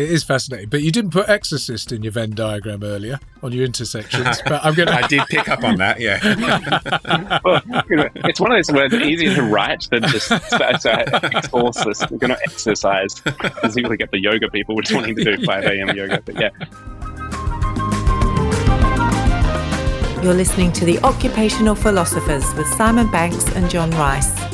It is fascinating. But you didn't put exorcist in your Venn diagram earlier on your intersections. But I'm going to. I did pick up on that, yeah. well, it's one of those words easier to write than just so, so exorcist. We're going to exercise. Because you really get the yoga people just wanting to do 5 a.m. yoga. But yeah. You're listening to The Occupational Philosophers with Simon Banks and John Rice.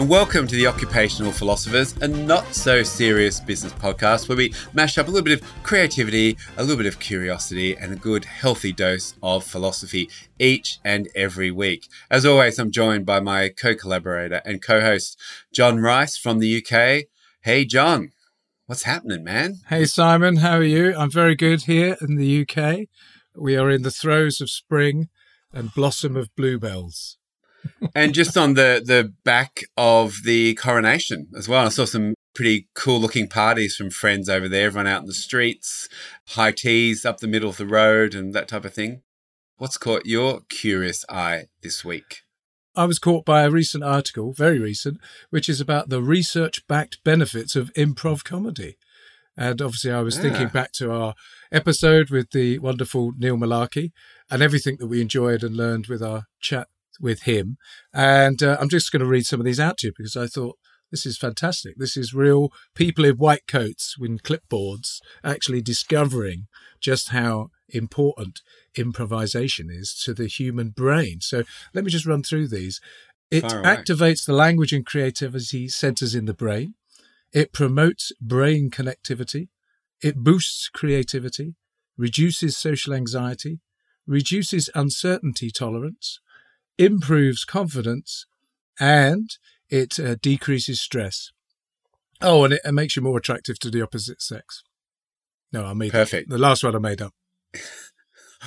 And welcome to the Occupational Philosophers, a not so serious business podcast where we mash up a little bit of creativity, a little bit of curiosity, and a good healthy dose of philosophy each and every week. As always, I'm joined by my co collaborator and co host, John Rice from the UK. Hey, John. What's happening, man? Hey, Simon, how are you? I'm very good here in the UK. We are in the throes of spring and blossom of bluebells. And just on the the back of the coronation as well, I saw some pretty cool looking parties from friends over there. Everyone out in the streets, high teas up the middle of the road, and that type of thing. What's caught your curious eye this week? I was caught by a recent article, very recent, which is about the research backed benefits of improv comedy. And obviously, I was yeah. thinking back to our episode with the wonderful Neil Mullarkey and everything that we enjoyed and learned with our chat with him. And uh, I'm just going to read some of these out to you because I thought this is fantastic. This is real people in white coats with clipboards actually discovering just how important improvisation is to the human brain. So let me just run through these. It activates the language and creativity centers in the brain. It promotes brain connectivity. It boosts creativity, reduces social anxiety, reduces uncertainty tolerance, improves confidence, and it uh, decreases stress. Oh, and it, it, makes you more attractive to the opposite sex. No, I made perfect. The last one I made up.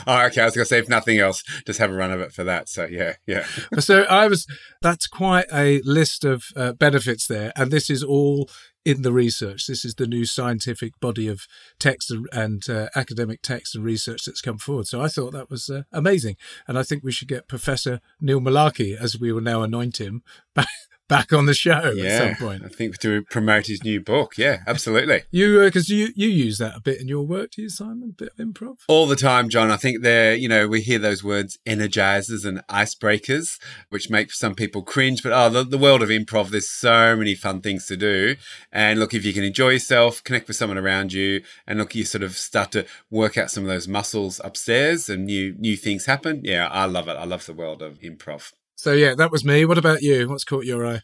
Oh, okay. I was going to say, if nothing else, just have a run of it for that. So, yeah, yeah. so, I was, that's quite a list of uh, benefits there. And this is all in the research. This is the new scientific body of text and, and uh, academic text and research that's come forward. So, I thought that was uh, amazing. And I think we should get Professor Neil Mullarkey, as we will now anoint him, back, back on the show yeah, at some point. I think to promote his new book. Yeah, absolutely. you because uh, you you use that a bit in your work, do you, Simon? A bit of improv all the time, John. I think they're you know we hear those words energizers and icebreakers, which make some people cringe. But oh, the, the world of improv, there's so many fun things to do. And look, if you can enjoy yourself, connect with someone around you, and look, you sort of start to work out some of those muscles upstairs, and new new things happen. Yeah, I love it. I love the world of improv. So yeah, that was me. What about you? What's caught your eye?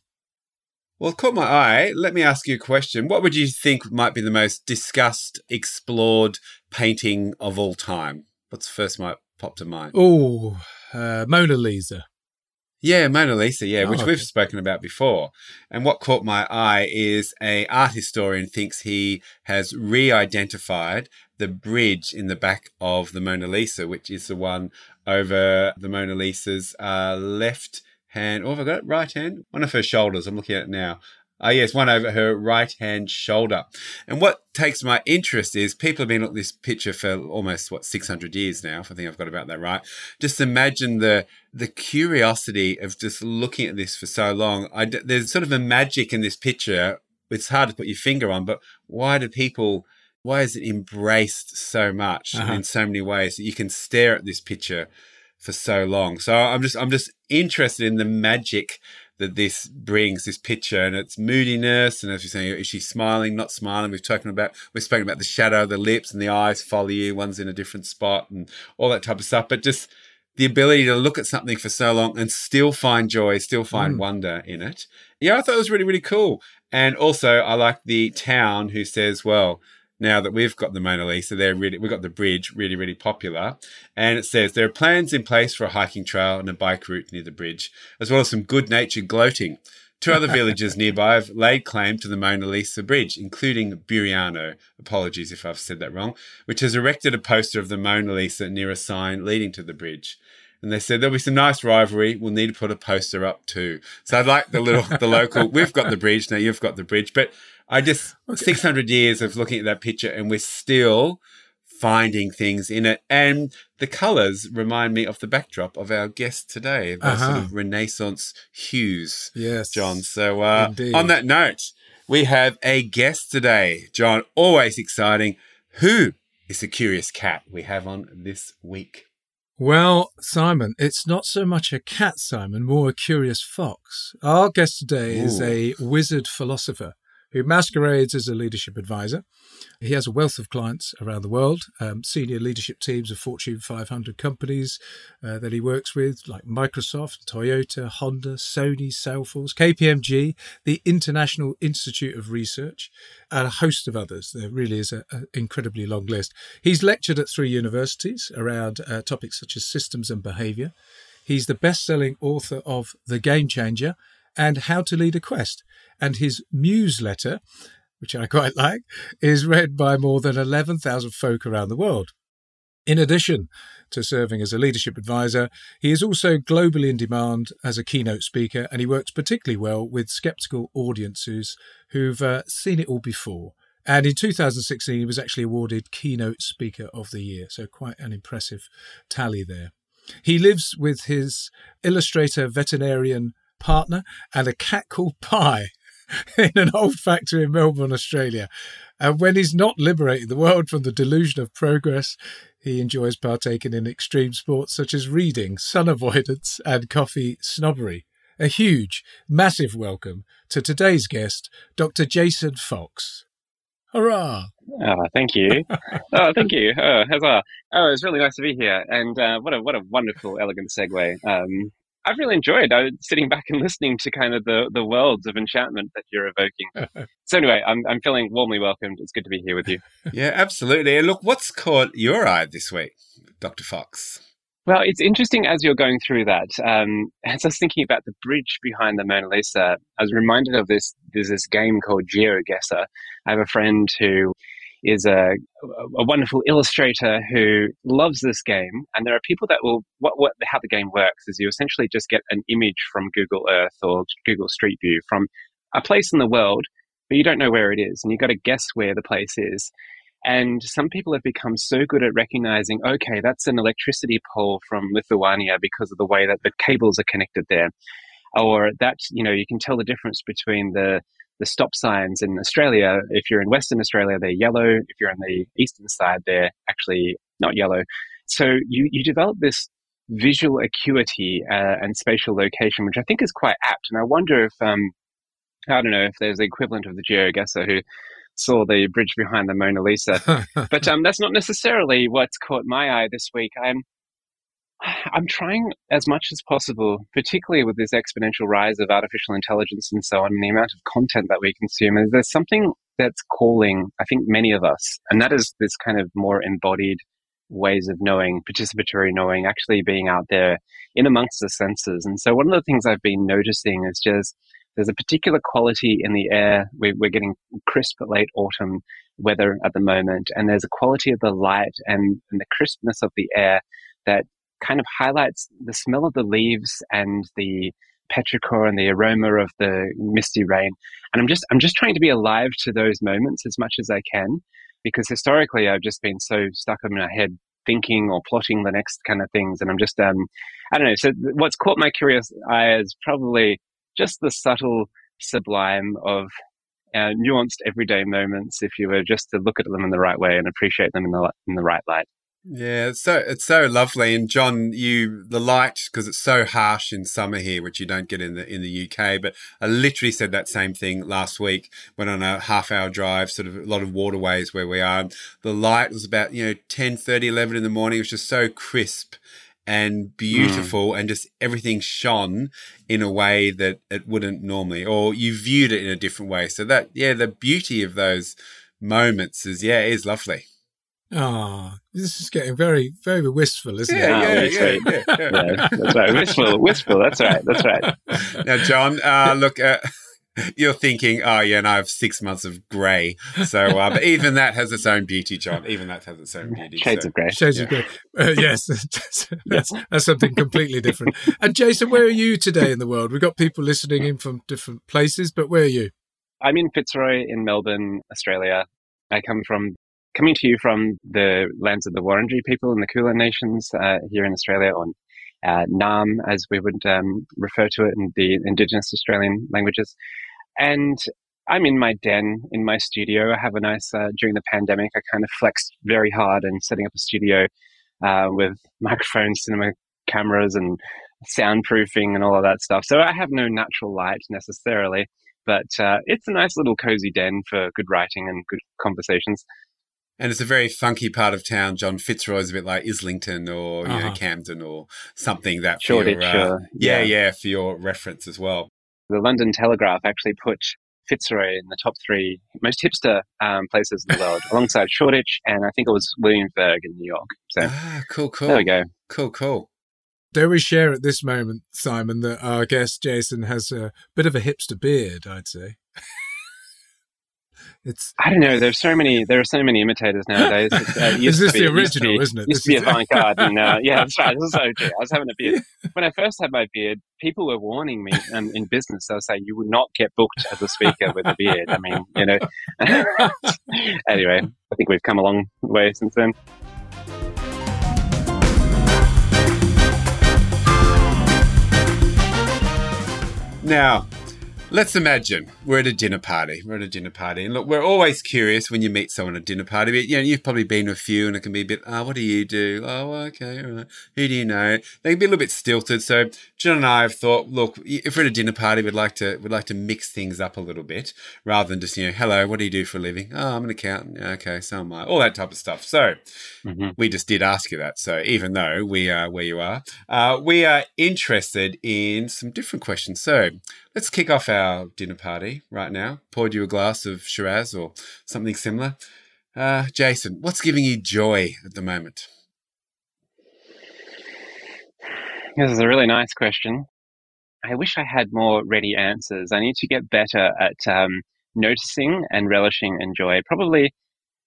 Well, caught my eye. Let me ask you a question. What would you think might be the most discussed, explored painting of all time? What's the first might pop to mind? Oh, uh, Mona Lisa. Yeah, Mona Lisa, yeah, oh, which okay. we've spoken about before. And what caught my eye is a art historian thinks he has re-identified the bridge in the back of the Mona Lisa, which is the one over the Mona Lisa's uh, left hand. Oh, have I got it? Right hand? One of her shoulders. I'm looking at it now. Ah, yes, one over her right hand shoulder. And what takes my interest is people have been looking at this picture for almost what 600 years now. If I think I've got about that right. Just imagine the the curiosity of just looking at this for so long. I, there's sort of a magic in this picture. It's hard to put your finger on, but why do people? Why is it embraced so much uh-huh. in so many ways that you can stare at this picture for so long. So I'm just I'm just interested in the magic that this brings, this picture and its moodiness. And as you're saying, is she smiling, not smiling? We've talked about we've spoken about the shadow of the lips and the eyes follow you, one's in a different spot and all that type of stuff. But just the ability to look at something for so long and still find joy, still find mm. wonder in it. Yeah, I thought it was really, really cool. And also I like the town who says, well, now that we've got the Mona Lisa, they're really we've got the bridge really really popular, and it says there are plans in place for a hiking trail and a bike route near the bridge, as well as some good natured gloating. Two other villages nearby have laid claim to the Mona Lisa Bridge, including Buriano, apologies if I've said that wrong, which has erected a poster of the Mona Lisa near a sign leading to the bridge. And they said there'll be some nice rivalry. We'll need to put a poster up too. So I'd like the little, the local. We've got the bridge now. You've got the bridge, but I just okay. 600 years of looking at that picture and we're still finding things in it. And the colors remind me of the backdrop of our guest today, the uh-huh. sort of Renaissance hues. Yes. John. So uh, on that note, we have a guest today. John, always exciting. Who is the curious cat we have on this week? Well, Simon, it's not so much a cat, Simon, more a curious fox. Our guest today Ooh. is a wizard philosopher who masquerades as a leadership advisor. He has a wealth of clients around the world, um, senior leadership teams of Fortune 500 companies uh, that he works with, like Microsoft, Toyota, Honda, Sony, Salesforce, KPMG, the International Institute of Research, and a host of others. There really is an incredibly long list. He's lectured at three universities around uh, topics such as systems and behavior. He's the best selling author of The Game Changer and How to Lead a Quest and his newsletter, which I quite like, is read by more than 11,000 folk around the world. In addition to serving as a leadership advisor, he is also globally in demand as a keynote speaker, and he works particularly well with skeptical audiences who've uh, seen it all before. And in 2016, he was actually awarded Keynote Speaker of the Year, so quite an impressive tally there. He lives with his illustrator veterinarian partner and a cat called Pi in an old factory in Melbourne, Australia. And when he's not liberating the world from the delusion of progress, he enjoys partaking in extreme sports such as reading, sun avoidance, and coffee snobbery. A huge, massive welcome to today's guest, Dr. Jason Fox. Hurrah! Oh, thank you. oh, thank you. Oh, huzzah. Oh, it's really nice to be here. And uh, what a what a wonderful, elegant segue. Um, I've really enjoyed uh, sitting back and listening to kind of the, the worlds of enchantment that you're evoking. so anyway, I'm, I'm feeling warmly welcomed. It's good to be here with you. yeah, absolutely. And look, what's caught your eye this week, Dr. Fox? Well, it's interesting as you're going through that. Um, as I was thinking about the bridge behind the Mona Lisa, I was reminded of this. There's this game called GeoGuessr. I have a friend who is a, a wonderful illustrator who loves this game. And there are people that will, what, what, how the game works is you essentially just get an image from Google Earth or Google Street View from a place in the world, but you don't know where it is. And you've got to guess where the place is. And some people have become so good at recognizing, okay, that's an electricity pole from Lithuania because of the way that the cables are connected there. Or that, you know, you can tell the difference between the the stop signs in Australia, if you're in Western Australia, they're yellow. If you're on the eastern side, they're actually not yellow. So you, you develop this visual acuity uh, and spatial location, which I think is quite apt. And I wonder if, um, I don't know, if there's the equivalent of the GeoGuessr who saw the bridge behind the Mona Lisa. but um, that's not necessarily what's caught my eye this week. I'm I'm trying as much as possible, particularly with this exponential rise of artificial intelligence and so on, and the amount of content that we consume. Is there's something that's calling, I think, many of us, and that is this kind of more embodied ways of knowing, participatory knowing, actually being out there in amongst the senses. And so, one of the things I've been noticing is just there's a particular quality in the air. We're, we're getting crisp late autumn weather at the moment, and there's a quality of the light and, and the crispness of the air that kind of highlights the smell of the leaves and the petrichor and the aroma of the misty rain. And I'm just I'm just trying to be alive to those moments as much as I can, because historically I've just been so stuck in my head thinking or plotting the next kind of things, and I'm just um I don't know. So what's caught my curious eye is probably just the subtle sublime of uh, nuanced everyday moments if you were just to look at them in the right way and appreciate them in the in the right light. Yeah, it's so it's so lovely. And John, you the light because it's so harsh in summer here, which you don't get in the in the UK. But I literally said that same thing last week. Went on a half hour drive, sort of a lot of waterways where we are. The light was about you know 10, 30, 11 in the morning. It was just so crisp and beautiful, mm. and just everything shone in a way that it wouldn't normally, or you viewed it in a different way. So that yeah, the beauty of those moments is yeah, is lovely. Ah, oh, this is getting very, very wistful, isn't yeah, it? Yeah, yeah, yeah, yeah, yeah. That's right. Wistful, wistful. That's right. That's right. Now, John, uh, look, uh, you're thinking, oh yeah, and I have six months of grey. So, uh, but even that has its own beauty, John. Even that has its own beauty. Shades so. of grey. Shades yeah. of grey. Uh, yes, that's, that's something completely different. And Jason, where are you today in the world? We've got people listening in from different places, but where are you? I'm in Fitzroy in Melbourne, Australia. I come from coming to you from the lands of the Wurundjeri people and the Kulin Nations uh, here in Australia, or uh, Naarm, as we would um, refer to it in the Indigenous Australian languages. And I'm in my den in my studio. I have a nice uh, during the pandemic. I kind of flexed very hard in setting up a studio uh, with microphones, cinema cameras, and soundproofing and all of that stuff. So I have no natural light necessarily, but uh, it's a nice little cozy den for good writing and good conversations. And it's a very funky part of town. John Fitzroy's a bit like Islington or uh-huh. you know, uh-huh. Camden or something that for your, uh, yeah, yeah, yeah, for your reference as well. The London Telegraph actually put Fitzroy in the top three most hipster um, places in the world, alongside Shoreditch and I think it was Williamsburg in New York. So ah, cool, cool. There we go. Cool, cool. Do we share at this moment, Simon, that our guest Jason has a bit of a hipster beard? I'd say. It's I don't know. There's so many. There are so many imitators nowadays. Uh, is this be, the original? Be, isn't it? Used this to be avant-garde, and uh, yeah, that's right. This is so true. I was having a beard when I first had my beard. People were warning me um, in business. They were saying you would not get booked as a speaker with a beard. I mean, you know. anyway, I think we've come a long way since then. Now, Let's imagine we're at a dinner party. We're at a dinner party, and look, we're always curious when you meet someone at a dinner party. But you know, you've probably been to a few, and it can be a bit, oh, what do you do? Oh, okay, right. Who do you know? They can be a little bit stilted. So John and I have thought, look, if we're at a dinner party, we'd like to we'd like to mix things up a little bit, rather than just you know, hello, what do you do for a living? Oh, I'm an accountant. Okay, so am I. All that type of stuff. So mm-hmm. we just did ask you that. So even though we are where you are, uh, we are interested in some different questions. So Let's kick off our dinner party right now. Poured you a glass of Shiraz or something similar. Uh, Jason, what's giving you joy at the moment? This is a really nice question. I wish I had more ready answers. I need to get better at um, noticing and relishing and joy. Probably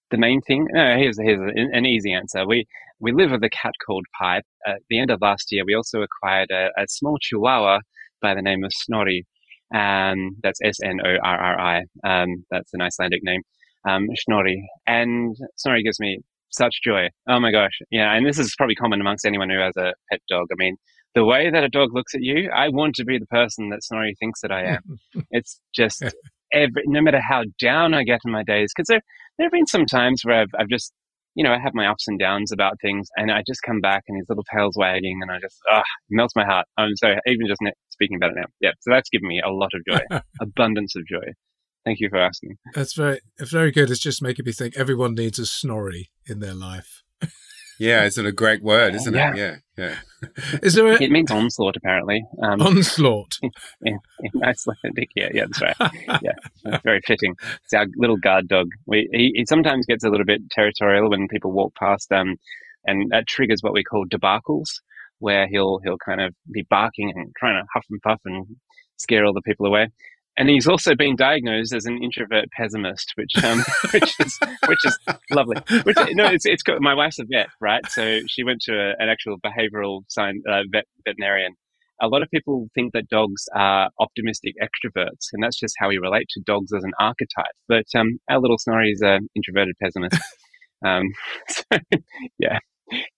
the main thing. No, here's here's an easy answer. We we live with a cat called Pipe. At the end of last year, we also acquired a, a small Chihuahua by the name of Snorri. Um, that's S N O R R I. Um, that's an Icelandic name. Um, Snorri. And Snorri gives me such joy. Oh my gosh. Yeah. And this is probably common amongst anyone who has a pet dog. I mean, the way that a dog looks at you, I want to be the person that Snorri thinks that I am. it's just every, no matter how down I get in my days, because there, there have been some times where I've, I've just you know, I have my ups and downs about things, and I just come back and his little tail's wagging, and I just, ah, melts my heart. I'm so even just speaking about it now. Yeah, so that's given me a lot of joy, abundance of joy. Thank you for asking. That's very, very good. It's just making me think everyone needs a snorri in their life. Yeah, it's a great word, isn't yeah. it? Yeah, yeah. Is there? A... It means onslaught, apparently. Um, onslaught. In, in Icelandic, yeah, yeah, that's right. Yeah, very fitting. It's our little guard dog. We he, he, sometimes gets a little bit territorial when people walk past, um, and that triggers what we call debacles, where he'll he'll kind of be barking and trying to huff and puff and scare all the people away and he's also been diagnosed as an introvert pessimist, which um, which is which is lovely. Which no, it's it's got, my wife's a vet, right? So she went to a, an actual behavioural science uh, vet, veterinarian. A lot of people think that dogs are optimistic extroverts, and that's just how we relate to dogs as an archetype. But um, our little Snorri is an introverted pessimist. Um, so, yeah,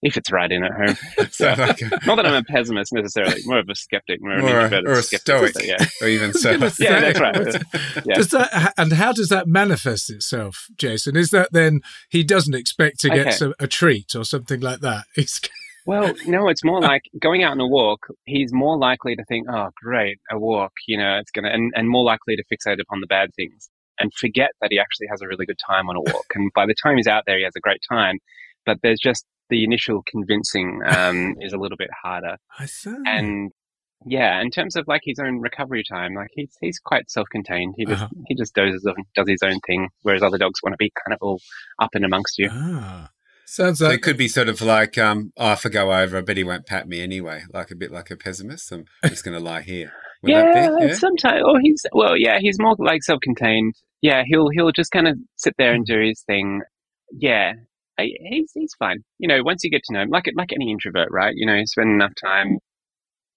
if it's right in at home. So, like a, not that I'm a pessimist necessarily, more of a skeptic, more, more an or a stoic, so, yeah. or even so. yeah, that's right. Yeah. Does that, and how does that manifest itself, Jason? Is that then he doesn't expect to get okay. some, a treat or something like that? He's well, no, it's more like going out on a walk. He's more likely to think, "Oh, great, a walk." You know, it's gonna, and, and more likely to fixate upon the bad things and forget that he actually has a really good time on a walk. And by the time he's out there, he has a great time. But there's just the initial convincing um, is a little bit harder. I see. And yeah, in terms of like his own recovery time, like he's he's quite self-contained. He just uh-huh. he just dozes and does his own thing, whereas other dogs want to be kind of all up and amongst you. Ah. Sounds like so it could be sort of like, um, oh, if I go over, I bet he won't pat me anyway. Like a bit like a pessimist. I'm just going to lie here. Would yeah, yeah, sometimes. Or he's well, yeah, he's more like self-contained. Yeah, he'll he'll just kind of sit there and do his thing. Yeah, he's he's fine. You know, once you get to know him, like like any introvert, right? You know, you spend enough time,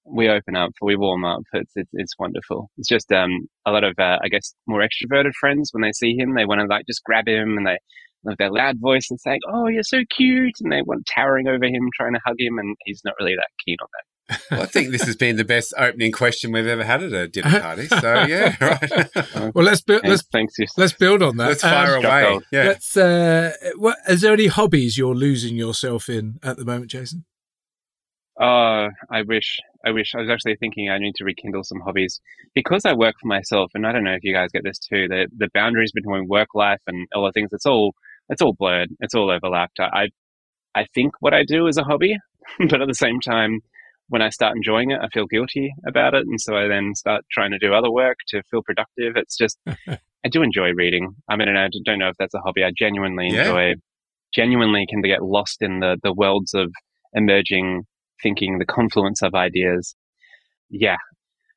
we open up, we warm up. It's it's, it's wonderful. It's just um a lot of uh, I guess more extroverted friends when they see him, they want to like just grab him and they with their loud voice and saying, "Oh, you're so cute," and they want towering over him, trying to hug him, and he's not really that keen on that. Well, I think this has been the best opening question we've ever had at a dinner party. So yeah, right. well, let's build. Let's thanks. Let's build on that. Let's fire um, away. Yeah. Let's. Uh, what, is there any hobbies you're losing yourself in at the moment, Jason? Oh, I wish. I wish. I was actually thinking I need to rekindle some hobbies because I work for myself, and I don't know if you guys get this too. The the boundaries between work life and all the things. It's all. It's all blurred. It's all overlapped. I, I think what I do is a hobby, but at the same time, when I start enjoying it, I feel guilty about it. And so I then start trying to do other work to feel productive. It's just, I do enjoy reading. I mean, I don't know if that's a hobby. I genuinely yeah. enjoy, genuinely can get lost in the, the worlds of emerging thinking, the confluence of ideas. Yeah,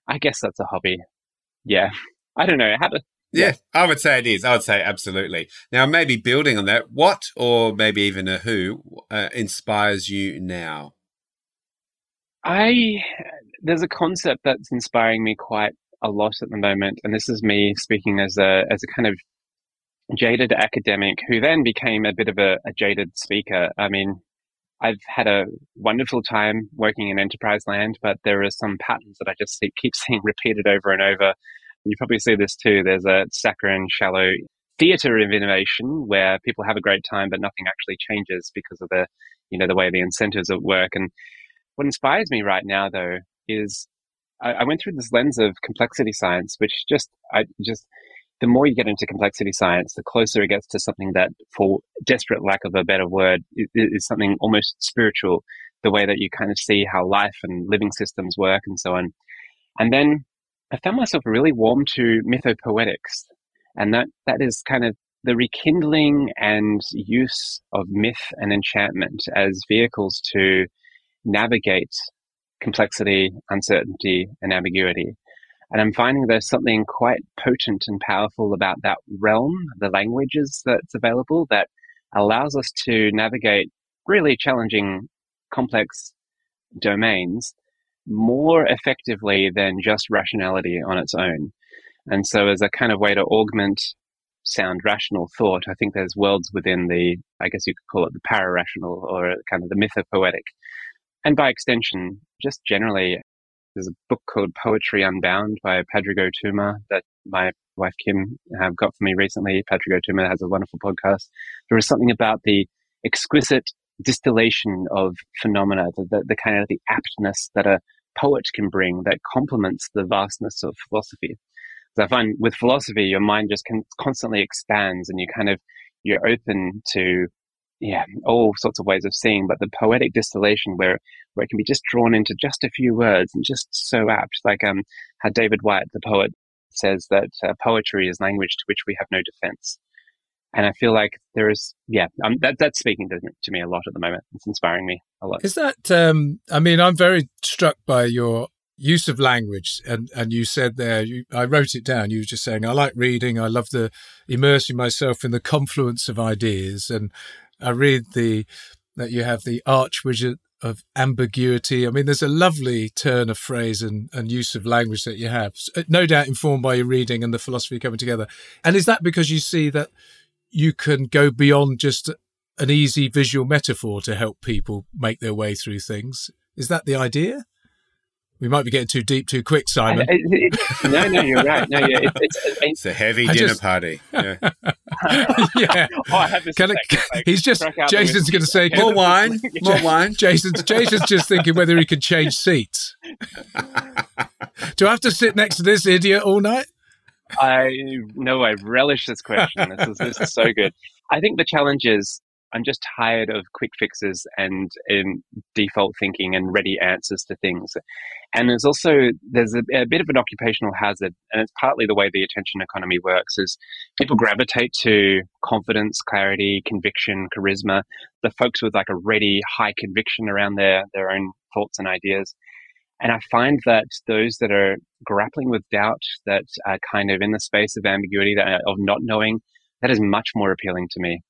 I guess that's a hobby. Yeah. I don't know how to. Yeah, yeah, I would say it is. I would say absolutely. Now, maybe building on that, what or maybe even a who uh, inspires you now? I there's a concept that's inspiring me quite a lot at the moment, and this is me speaking as a as a kind of jaded academic who then became a bit of a, a jaded speaker. I mean, I've had a wonderful time working in enterprise land, but there are some patterns that I just see, keep seeing repeated over and over. You probably see this too. There's a saccharine, shallow theater of innovation where people have a great time, but nothing actually changes because of the, you know, the way the incentives at work. And what inspires me right now, though, is I, I went through this lens of complexity science, which just, I just, the more you get into complexity science, the closer it gets to something that, for desperate lack of a better word, is, is, something almost spiritual. The way that you kind of see how life and living systems work and so on. And then I found myself really warm to mythopoetics, and that that is kind of the rekindling and use of myth and enchantment as vehicles to navigate complexity, uncertainty, and ambiguity. And I'm finding there's something quite potent and powerful about that realm, the languages that's available that allows us to navigate really challenging, complex domains more effectively than just rationality on its own. And so, as a kind of way to augment sound rational thought, I think there's worlds within the, I guess you could call it the para-rational or kind of the mythopoetic and by extension, just generally, there's a book called Poetry Unbound by Padraig Tuama that my wife Kim have got for me recently. Padraig Tuama has a wonderful podcast. There is something about the exquisite distillation of phenomena, the, the, the kind of the aptness that a poet can bring that complements the vastness of philosophy. So I find with philosophy, your mind just con- constantly expands and you kind of, you're open to yeah, all sorts of ways of seeing, but the poetic distillation where where it can be just drawn into just a few words and just so apt, like um, how David Whyte, the poet, says that uh, poetry is language to which we have no defense. And I feel like there is, yeah, um, that that's speaking to, to me a lot at the moment. It's inspiring me a lot. Is that? Um, I mean, I'm very struck by your use of language and and you said there you, i wrote it down you were just saying i like reading i love the immersing myself in the confluence of ideas and I read the that you have the arch widget of ambiguity. I mean, there's a lovely turn of phrase and, and use of language that you have, uh, no doubt informed by your reading and the philosophy coming together. And is that because you see that you can go beyond just an easy visual metaphor to help people make their way through things? Is that the idea? We might be getting too deep too quick, Simon. It, it, no, no, you're right. No, yeah, it, it's, it's a heavy I dinner just, party. Yeah. yeah. Oh, I have this I, like, he's just Jason's going to say more wine, more wine. Jason's Jason's just thinking whether he can change seats. Do I have to sit next to this idiot all night? I know. I relish this question. This is, this is so good. I think the challenge is I'm just tired of quick fixes and in default thinking and ready answers to things. And there's also there's a, a, bit of an occupational hazard, and it's partly the way the attention economy works. Is people gravitate to confidence, clarity, conviction, charisma. The folks with like a ready, high conviction around their their own thoughts and ideas. And I find that those that are grappling with doubt, that are kind of in the space of ambiguity, that of not knowing, that is much more appealing to me.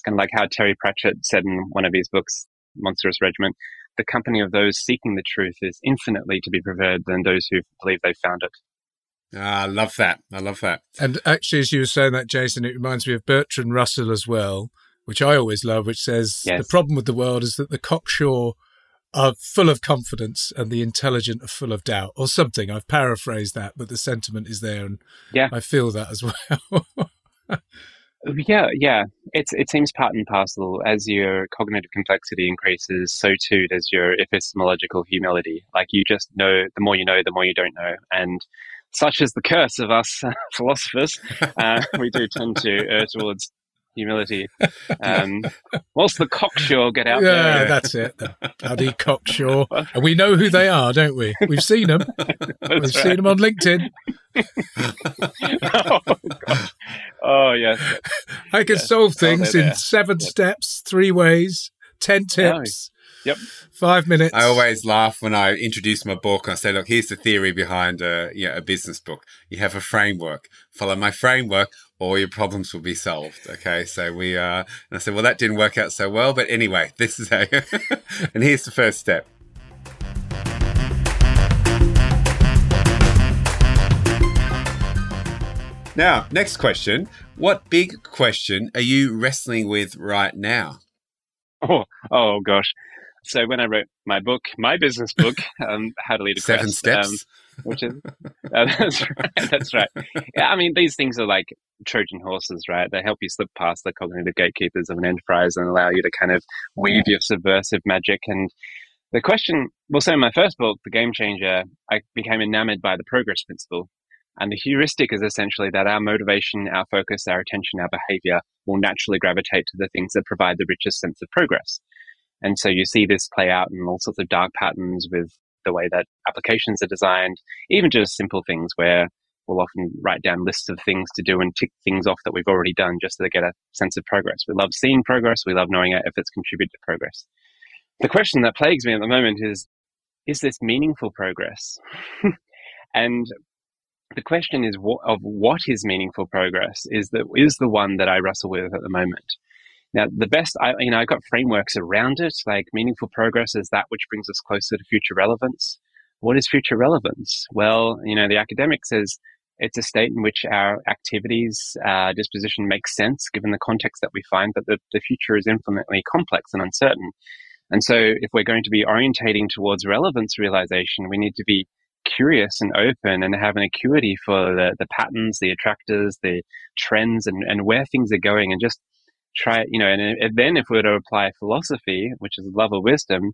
It's kind of like how Terry Pratchett said in one of his books, Monstrous Regiment, the company of those seeking the truth is infinitely to be preferred than those who believe they've found it. Ah, I love that. I love that. And actually, as you were saying that, Jason, it reminds me of Bertrand Russell as well, which I always love, which says yes. the problem with the world is that the cocksure are full of confidence and the intelligent are full of doubt or something. I've paraphrased that, but the sentiment is there and yeah. I feel that as well. Yeah, yeah. It's it seems part and parcel. As your cognitive complexity increases, so too does your epistemological humility. Like you just know the more you know, the more you don't know. And such is the curse of us philosophers. Uh, we do tend to err towards humility. Um, whilst the cocksure get out yeah, there. Yeah, that's it. The bloody cocksure. And we know who they are, don't we? We've seen them. We've right. seen them on LinkedIn. oh, oh, yes. I can yes. solve things oh, in seven yep. steps, three ways, ten tips. Yep. Five minutes. I always laugh when I introduce my book. I say, look, here's the theory behind a, you know, a business book. You have a framework. Follow my framework, all your problems will be solved. Okay. So we, uh, and I said, well, that didn't work out so well. But anyway, this is how, and here's the first step. Now, next question. What big question are you wrestling with right now? Oh, oh gosh. So when I wrote my book, my business book, um, How to Lead a Seven Quest, Steps, um, which is uh, that's right. That's right. Yeah, I mean these things are like Trojan horses, right? They help you slip past the cognitive gatekeepers of an enterprise and allow you to kind of weave your subversive magic. And the question, well, so in my first book, The Game Changer, I became enamored by the progress principle. And the heuristic is essentially that our motivation, our focus, our attention, our behavior will naturally gravitate to the things that provide the richest sense of progress. And so you see this play out in all sorts of dark patterns with the way that applications are designed, even just simple things where we'll often write down lists of things to do and tick things off that we've already done just to get a sense of progress. We love seeing progress. We love knowing our efforts contribute to progress. The question that plagues me at the moment is, is this meaningful progress? and the question is of what is meaningful progress is the, is the one that I wrestle with at the moment. Now, the best, I, you know, I've got frameworks around it, like meaningful progress is that which brings us closer to future relevance. What is future relevance? Well, you know, the academic says it's a state in which our activities, uh, disposition makes sense given the context that we find, but the, the future is infinitely complex and uncertain. And so, if we're going to be orientating towards relevance realization, we need to be curious and open and have an acuity for the, the patterns, the attractors, the trends, and, and where things are going, and just try, you know, and, and then if we were to apply philosophy, which is love of wisdom,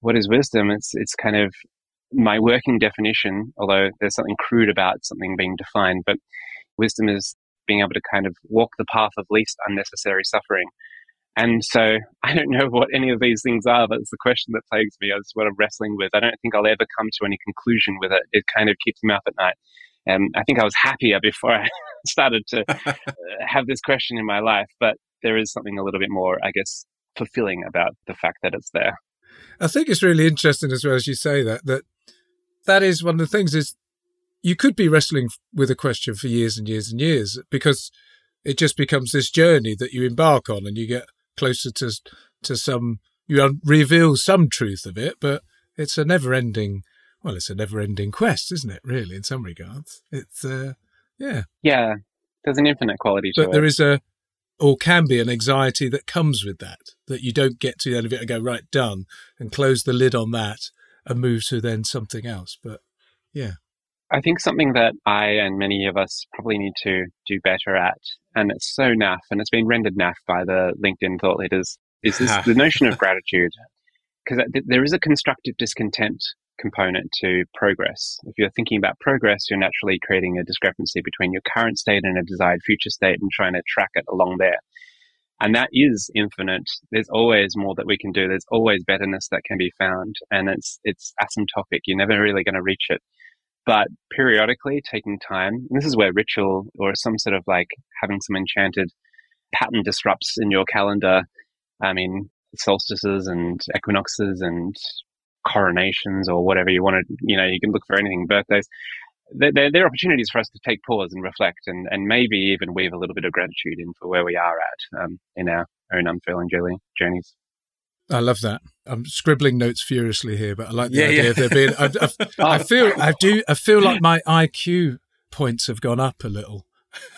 what is wisdom? It's it's kind of my working definition, although there's something crude about something being defined, but wisdom is being able to kind of walk the path of least unnecessary suffering. And so I don't know what any of these things are, but it's the question that plagues me. It's what I'm wrestling with. I don't think I'll ever come to any conclusion with it. It kind of keeps me up at night. And I think I was happier before I started to uh, have this question in my life, but there is something a little bit more, I guess, fulfilling about the fact that it's there. I think it's really interesting as well as you say that that that is one of the things is you could be wrestling with a question for years and years and years because it just becomes this journey that you embark on and you get closer to to some you reveal some truth of it but it's a never ending well it's a never ending quest isn't it really in some regards it's uh yeah yeah there's an infinite quality to but it. there is a or can be an anxiety that comes with that, that you don't get to the end of it and go, right, done, and close the lid on that and move to then something else. But yeah. I think something that I and many of us probably need to do better at, and it's so naff, and it's been rendered naff by the LinkedIn thought leaders, is this, the notion of gratitude. Because uh, there is a constructive discontent component to progress. If you're thinking about progress, you're naturally creating a discrepancy between your current state and a desired future state and trying to track it along there. And that is infinite. There's always more that we can do. There's always betterness that can be found. And it's, it's asymptotic. You're never really going to reach it. But periodically taking time, this is where ritual or some sort of like having some enchanted pattern disrupts in your calendar. I mean, solstices and equinoxes and coronations or whatever you want to, you know, you can look for anything, birthdays. They're, they're, opportunities for us to take pause and reflect and, and maybe even weave a little bit of gratitude in for where we are at um, in our own unfurling journeys. I love that. I'm scribbling notes furiously here, but I like the yeah, idea yeah. of there being. I, I, I, feel, I do, I feel like my IQ points have gone up a little,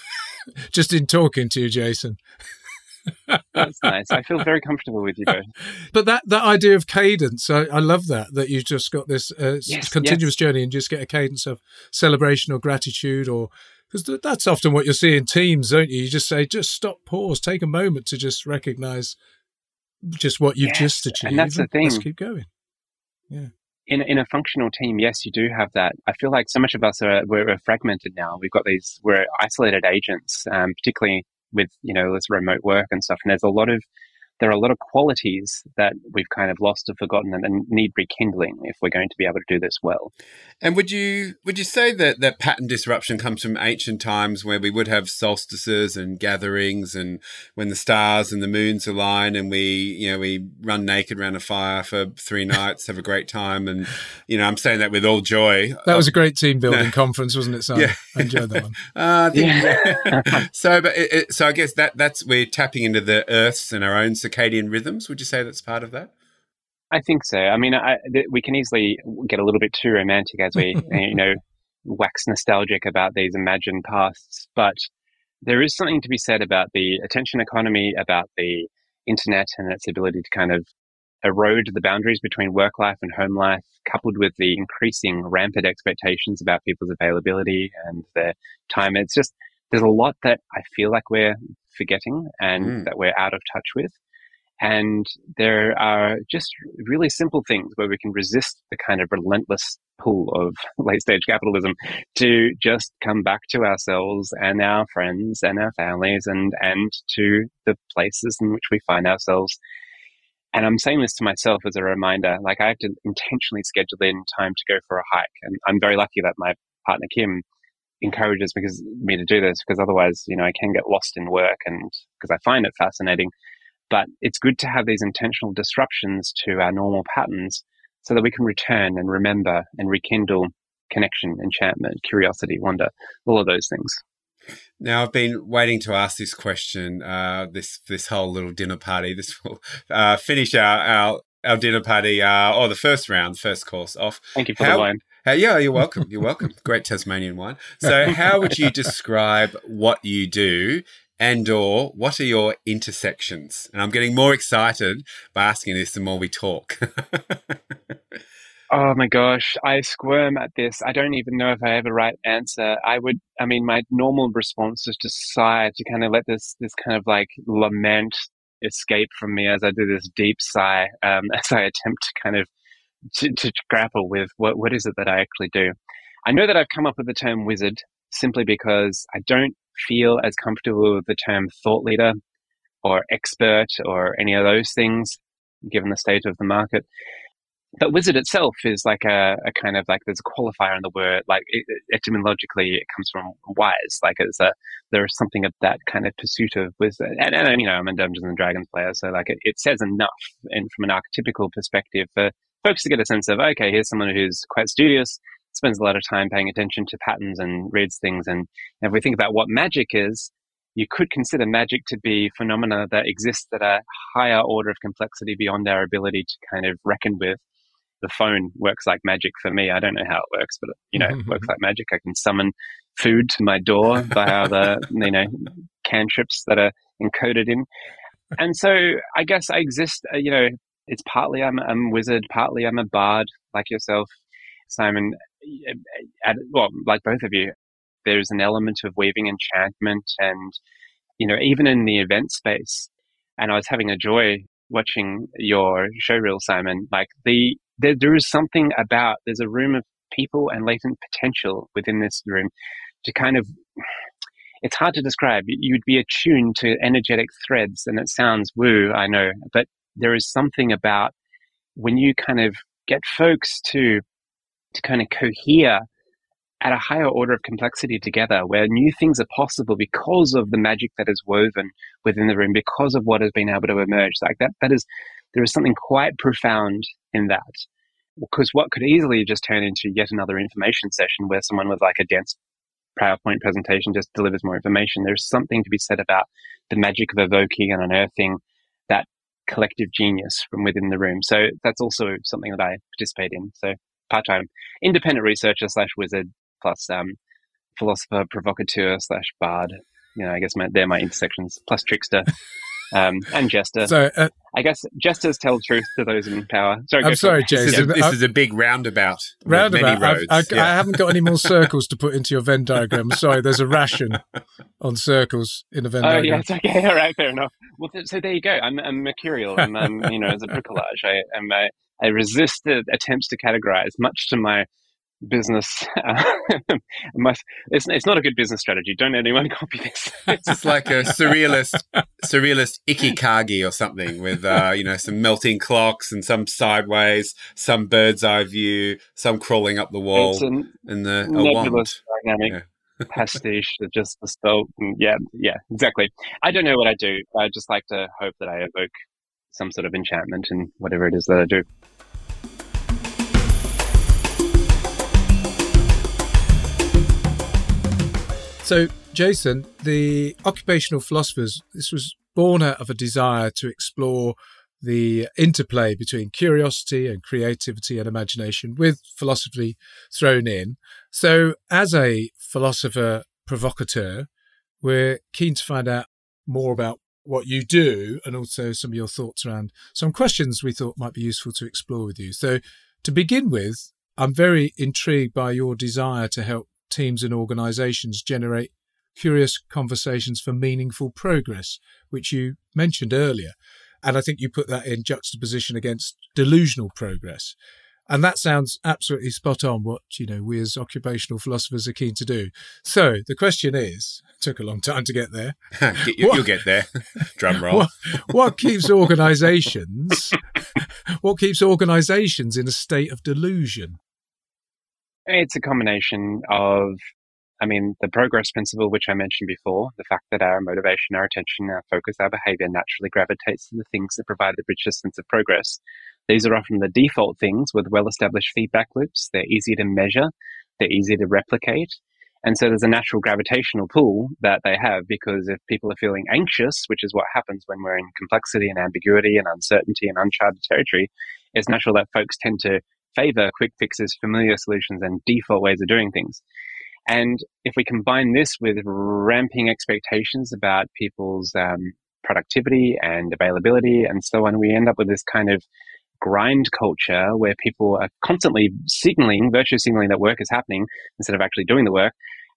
just in talking to you, Jason. That's nice. I feel very comfortable with you both. But that, that idea of cadence, I, I love that, that you've just got this uh, yes, continuous yes. journey and just get a cadence of celebration or gratitude or because that's often what you see in teams, don't you? You just say, just stop, pause, take a moment to just recognize just what you've yes, just achieved. And that's the thing. Let's keep going. Yeah. In, in a functional team, yes, you do have that. I feel like so much of us are we're, we're fragmented now. We've got these we're isolated agents, um, particularly with you know this remote work and stuff. And there's a lot of there are a lot of qualities that we've kind of lost or forgotten and need rekindling if we're going to be able to do this well. And would you would you say that that pattern disruption comes from ancient times where we would have solstices and gatherings and when the stars and the moons align and we you know we run naked around a fire for three nights, have a great time, and you know I'm saying that with all joy. That was a great team building no. conference, wasn't it? Simon? Yeah, I enjoyed that one. Uh, yeah. so, but it, it, so I guess that that's we're tapping into the earths and our own circadian rhythms. Would you say that's part of that? I think so. I mean, I, th- we can easily get a little bit too romantic as we, you know, wax nostalgic about these imagined pasts. But there is something to be said about the attention economy, about the internet and its ability to kind of erode the boundaries between work life and home life, coupled with the increasing rampant expectations about people's availability and their time. It's just, there's a lot that I feel like we're forgetting and mm. that we're out of touch with. And there are just really simple things where we can resist the kind of relentless pull of late stage capitalism to just come back to ourselves and our friends and our families and, and to the places in which we find ourselves. And I'm saying this to myself as a reminder, like I have to intentionally schedule in time to go for a hike. And I'm very lucky that my partner Kim encourages because, me to do this because otherwise, you know, I can get lost in work and because I find it fascinating. But it's good to have these intentional disruptions to our normal patterns so that we can return and remember and rekindle connection, enchantment, curiosity, wonder, all of those things. Now I've been waiting to ask this question. Uh, this this whole little dinner party. This will uh, finish our, our our dinner party uh, or the first round, first course off. Thank you for how, the wine. Uh, yeah, you're welcome. You're welcome. Great Tasmanian wine. So, how would you describe what you do and or what are your intersections? And I'm getting more excited by asking this the more we talk. oh my gosh, I squirm at this. I don't even know if I have a right answer. I would, I mean, my normal response is to sigh, to kind of let this, this kind of like lament escape from me as I do this deep sigh, um, as I attempt to kind of to, to grapple with what, what is it that I actually do. I know that I've come up with the term wizard simply because I don't feel as comfortable with the term thought leader or expert or any of those things, given the state of the market. But wizard itself is like a, a kind of like there's a qualifier in the word, like etymologically, it comes from wise. Like it's a there's something of that kind of pursuit of wisdom. And, and you know, I'm a Dungeons and Dragons player, so like it, it says enough, and from an archetypical perspective, for folks to get a sense of okay, here's someone who's quite studious, spends a lot of time paying attention to patterns and reads things. And if we think about what magic is, you could consider magic to be phenomena that exist at a higher order of complexity beyond our ability to kind of reckon with. The phone works like magic for me. I don't know how it works, but you know, it works like magic. I can summon food to my door via the you know cantrips that are encoded in. And so I guess I exist. Uh, you know, it's partly I'm, I'm a wizard, partly I'm a bard like yourself, Simon Eh, at, well, like both of you, there's an element of weaving enchantment and, you know, even in the event space. And I was having a joy watching your show reel, Simon. Like the, there, there is something about, there's a room of people and latent potential within this room to kind of, it's hard to describe. You'd be attuned to energetic threads and it sounds woo, I know, but there is something about when you kind of get folks to to kind of cohere at a higher order of complexity together where new things are possible because of the magic that is woven within the room, because of what has been able to emerge. Like that, that is, there is something quite profound in that. Because what could easily just turn into yet another information session where someone with like a dense PowerPoint presentation just delivers more information. There's something to be said about the magic of evoking and unearthing that collective genius from within the room. So that's also something that I participate in. So part time independent researcher slash wizard plus um, philosopher provocateur slash bard. You know, I guess my, they're my intersections plus trickster. um, and Jester. So, uh, I guess jesters tell truth to those in power. Sorry, I'm sorry, Jason. This, is a, this is a, big roundabout. Roundabout. Roads, I, yeah. I, haven't got any more circles to put into your Venn diagram. Sorry, there's a ration on circles in a Venn oh, diagram. Oh, yes, okay, all right, fair enough. Well, th- so there you go. I'm, I'm mercurial. And I'm, um, you know, as a bricolage, I, I'm, I, I resist attempts to categorize, much to my business. Uh, it's, it's not a good business strategy. Don't anyone copy this. it's just like a surrealist, surrealist ikigai or something with, uh, you know, some melting clocks and some sideways, some bird's eye view, some crawling up the wall, and the nebulous dynamic. Yeah. pastiche just the spell yeah yeah exactly i don't know what i do i just like to hope that i evoke some sort of enchantment in whatever it is that i do So, Jason, the occupational philosophers, this was born out of a desire to explore the interplay between curiosity and creativity and imagination with philosophy thrown in. So, as a philosopher provocateur, we're keen to find out more about what you do and also some of your thoughts around some questions we thought might be useful to explore with you. So, to begin with, I'm very intrigued by your desire to help teams and organizations generate curious conversations for meaningful progress, which you mentioned earlier. And I think you put that in juxtaposition against delusional progress. And that sounds absolutely spot on what, you know, we as occupational philosophers are keen to do. So the question is, it took a long time to get there. you, will get there. Drum roll. What, what keeps organizations, what keeps organizations in a state of delusion? It's a combination of, I mean, the progress principle, which I mentioned before, the fact that our motivation, our attention, our focus, our behavior naturally gravitates to the things that provide the richest sense of progress. These are often the default things with well established feedback loops. They're easy to measure, they're easy to replicate. And so there's a natural gravitational pull that they have because if people are feeling anxious, which is what happens when we're in complexity and ambiguity and uncertainty and uncharted territory, it's natural that folks tend to favor quick fixes, familiar solutions, and default ways of doing things. And if we combine this with ramping expectations about people's um, productivity and availability and so on, we end up with this kind of grind culture where people are constantly signaling, virtue signaling that work is happening instead of actually doing the work.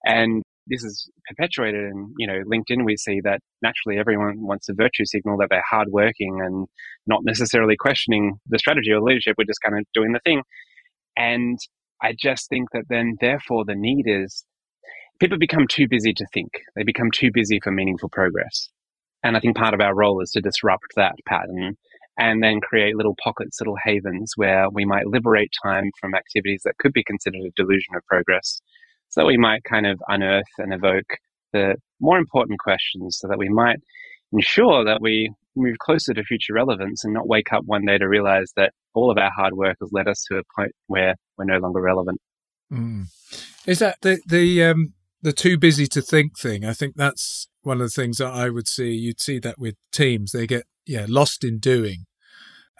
And this is perpetuated in you know linkedin we see that naturally everyone wants a virtue signal that they're hardworking and not necessarily questioning the strategy or leadership we're just kind of doing the thing. And i just think that then therefore the need is people become too busy to think. They become too busy for meaningful progress. And i think part of our role is to disrupt that pattern and then create little pockets little havens where we might liberate time from activities that could be considered a delusion of progress so that we might kind of unearth and evoke the more important questions so that we might ensure that we move closer to future relevance and not wake up one day to realize that all of our hard work has led us to a point where we're no longer relevant. Mm. Is that the the um, the too busy to think thing? I think that's one of the things that I would see. You'd see that with teams; they get yeah lost in doing,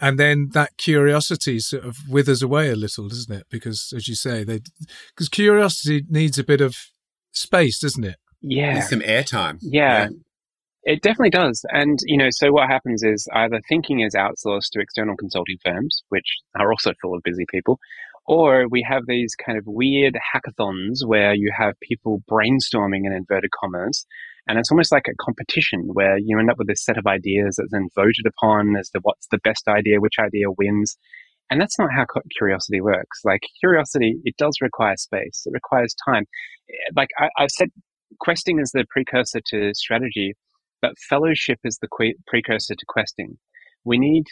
and then that curiosity sort of withers away a little, doesn't it? Because, as you say, they because curiosity needs a bit of space, doesn't it? Yeah, needs some airtime. Yeah. yeah. It definitely does. And, you know, so what happens is either thinking is outsourced to external consulting firms, which are also full of busy people, or we have these kind of weird hackathons where you have people brainstorming in inverted commas and it's almost like a competition where you end up with this set of ideas that's then voted upon as to what's the best idea, which idea wins. And that's not how curiosity works. Like curiosity, it does require space. It requires time. Eh, like I, I said, questing is the precursor to strategy, but fellowship is the que- precursor to questing. We need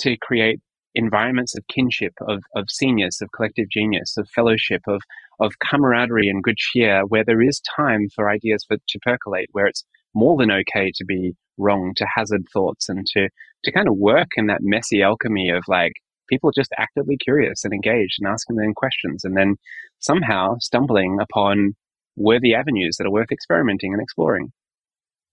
to create environments of kinship, of, of seniors, of collective genius, of fellowship, of, of camaraderie and good cheer, where there is time for ideas for, to percolate, where it's more than okay to be wrong, to hazard thoughts, and to, to kind of work in that messy alchemy of like people just actively curious and engaged and asking them questions, and then somehow stumbling upon worthy avenues that are worth experimenting and exploring.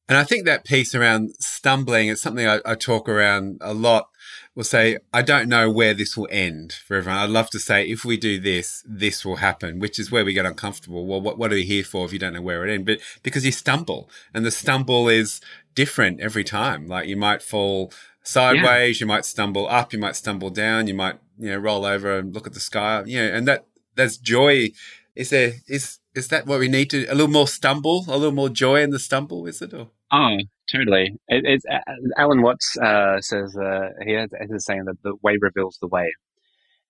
And I think that piece around stumbling is something I, I talk around a lot We'll say, I don't know where this will end for everyone. I'd love to say, if we do this, this will happen, which is where we get uncomfortable. Well, what, what are we here for if you don't know where it ends? But because you stumble and the stumble is different every time. Like you might fall sideways, yeah. you might stumble up, you might stumble down, you might, you know, roll over and look at the sky. You know, and that, that's joy. Is there, is, is that what we need to, a little more stumble, a little more joy in the stumble, is it? Or? Oh, totally. It, it's uh, Alan Watts uh, says uh, he has, has a saying that the way reveals the way,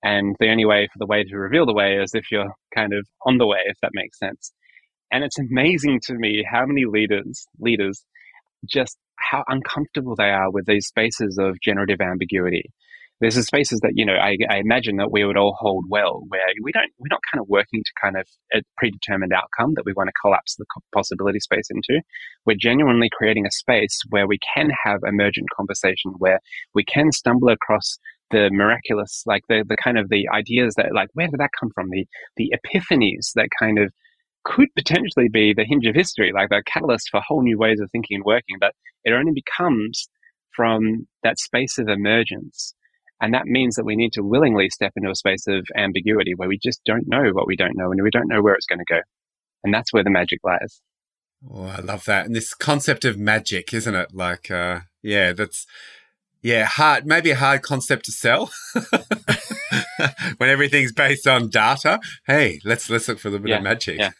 and the only way for the way to reveal the way is if you're kind of on the way, if that makes sense. And it's amazing to me how many leaders leaders just how uncomfortable they are with these spaces of generative ambiguity there's the spaces that you know I, I, imagine that we would all hold well where we don't we're not kind of working to kind of a predetermined outcome that we want to collapse the possibility space into. We're genuinely creating a space where we can have emergent conversation where we can stumble across the miraculous like the, the kind of the ideas that like where did that come from? The the epiphanies that kind of could potentially be the hinge of history like the catalyst for whole new ways of thinking and working but it only becomes from that space of emergence and that means that we need to willingly step into a space of ambiguity where we just don't know what we don't know and we don't know where it's going to go. And that's where the magic lies. Oh, I love that. And this concept of magic, isn't it? Like, uh, yeah, that's, yeah, hard, maybe a hard concept to sell. when everything's based on data, hey, let's let's look for a little bit yeah, of magic. yeah,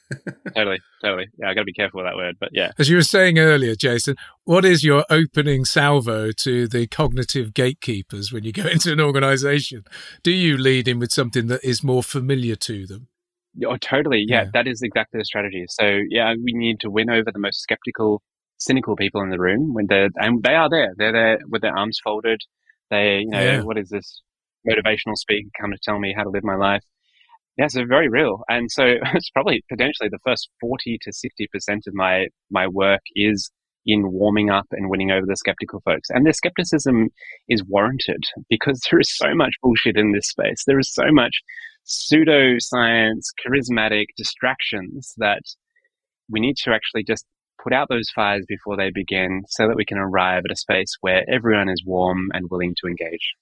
totally, totally. Yeah, I got to be careful with that word, but yeah. As you were saying earlier, Jason, what is your opening salvo to the cognitive gatekeepers when you go into an organization? Do you lead in with something that is more familiar to them? Oh, totally. Yeah, yeah, that is exactly the strategy. So, yeah, we need to win over the most skeptical, cynical people in the room when they're, and they are there. They're there with their arms folded. They, you know, yeah. what is this? Motivational speaker come to tell me how to live my life. Yeah, so very real. And so it's probably potentially the first 40 to 60% of my, my work is in warming up and winning over the skeptical folks. And their skepticism is warranted because there is so much bullshit in this space. There is so much pseudoscience, charismatic distractions that we need to actually just put out those fires before they begin so that we can arrive at a space where everyone is warm and willing to engage.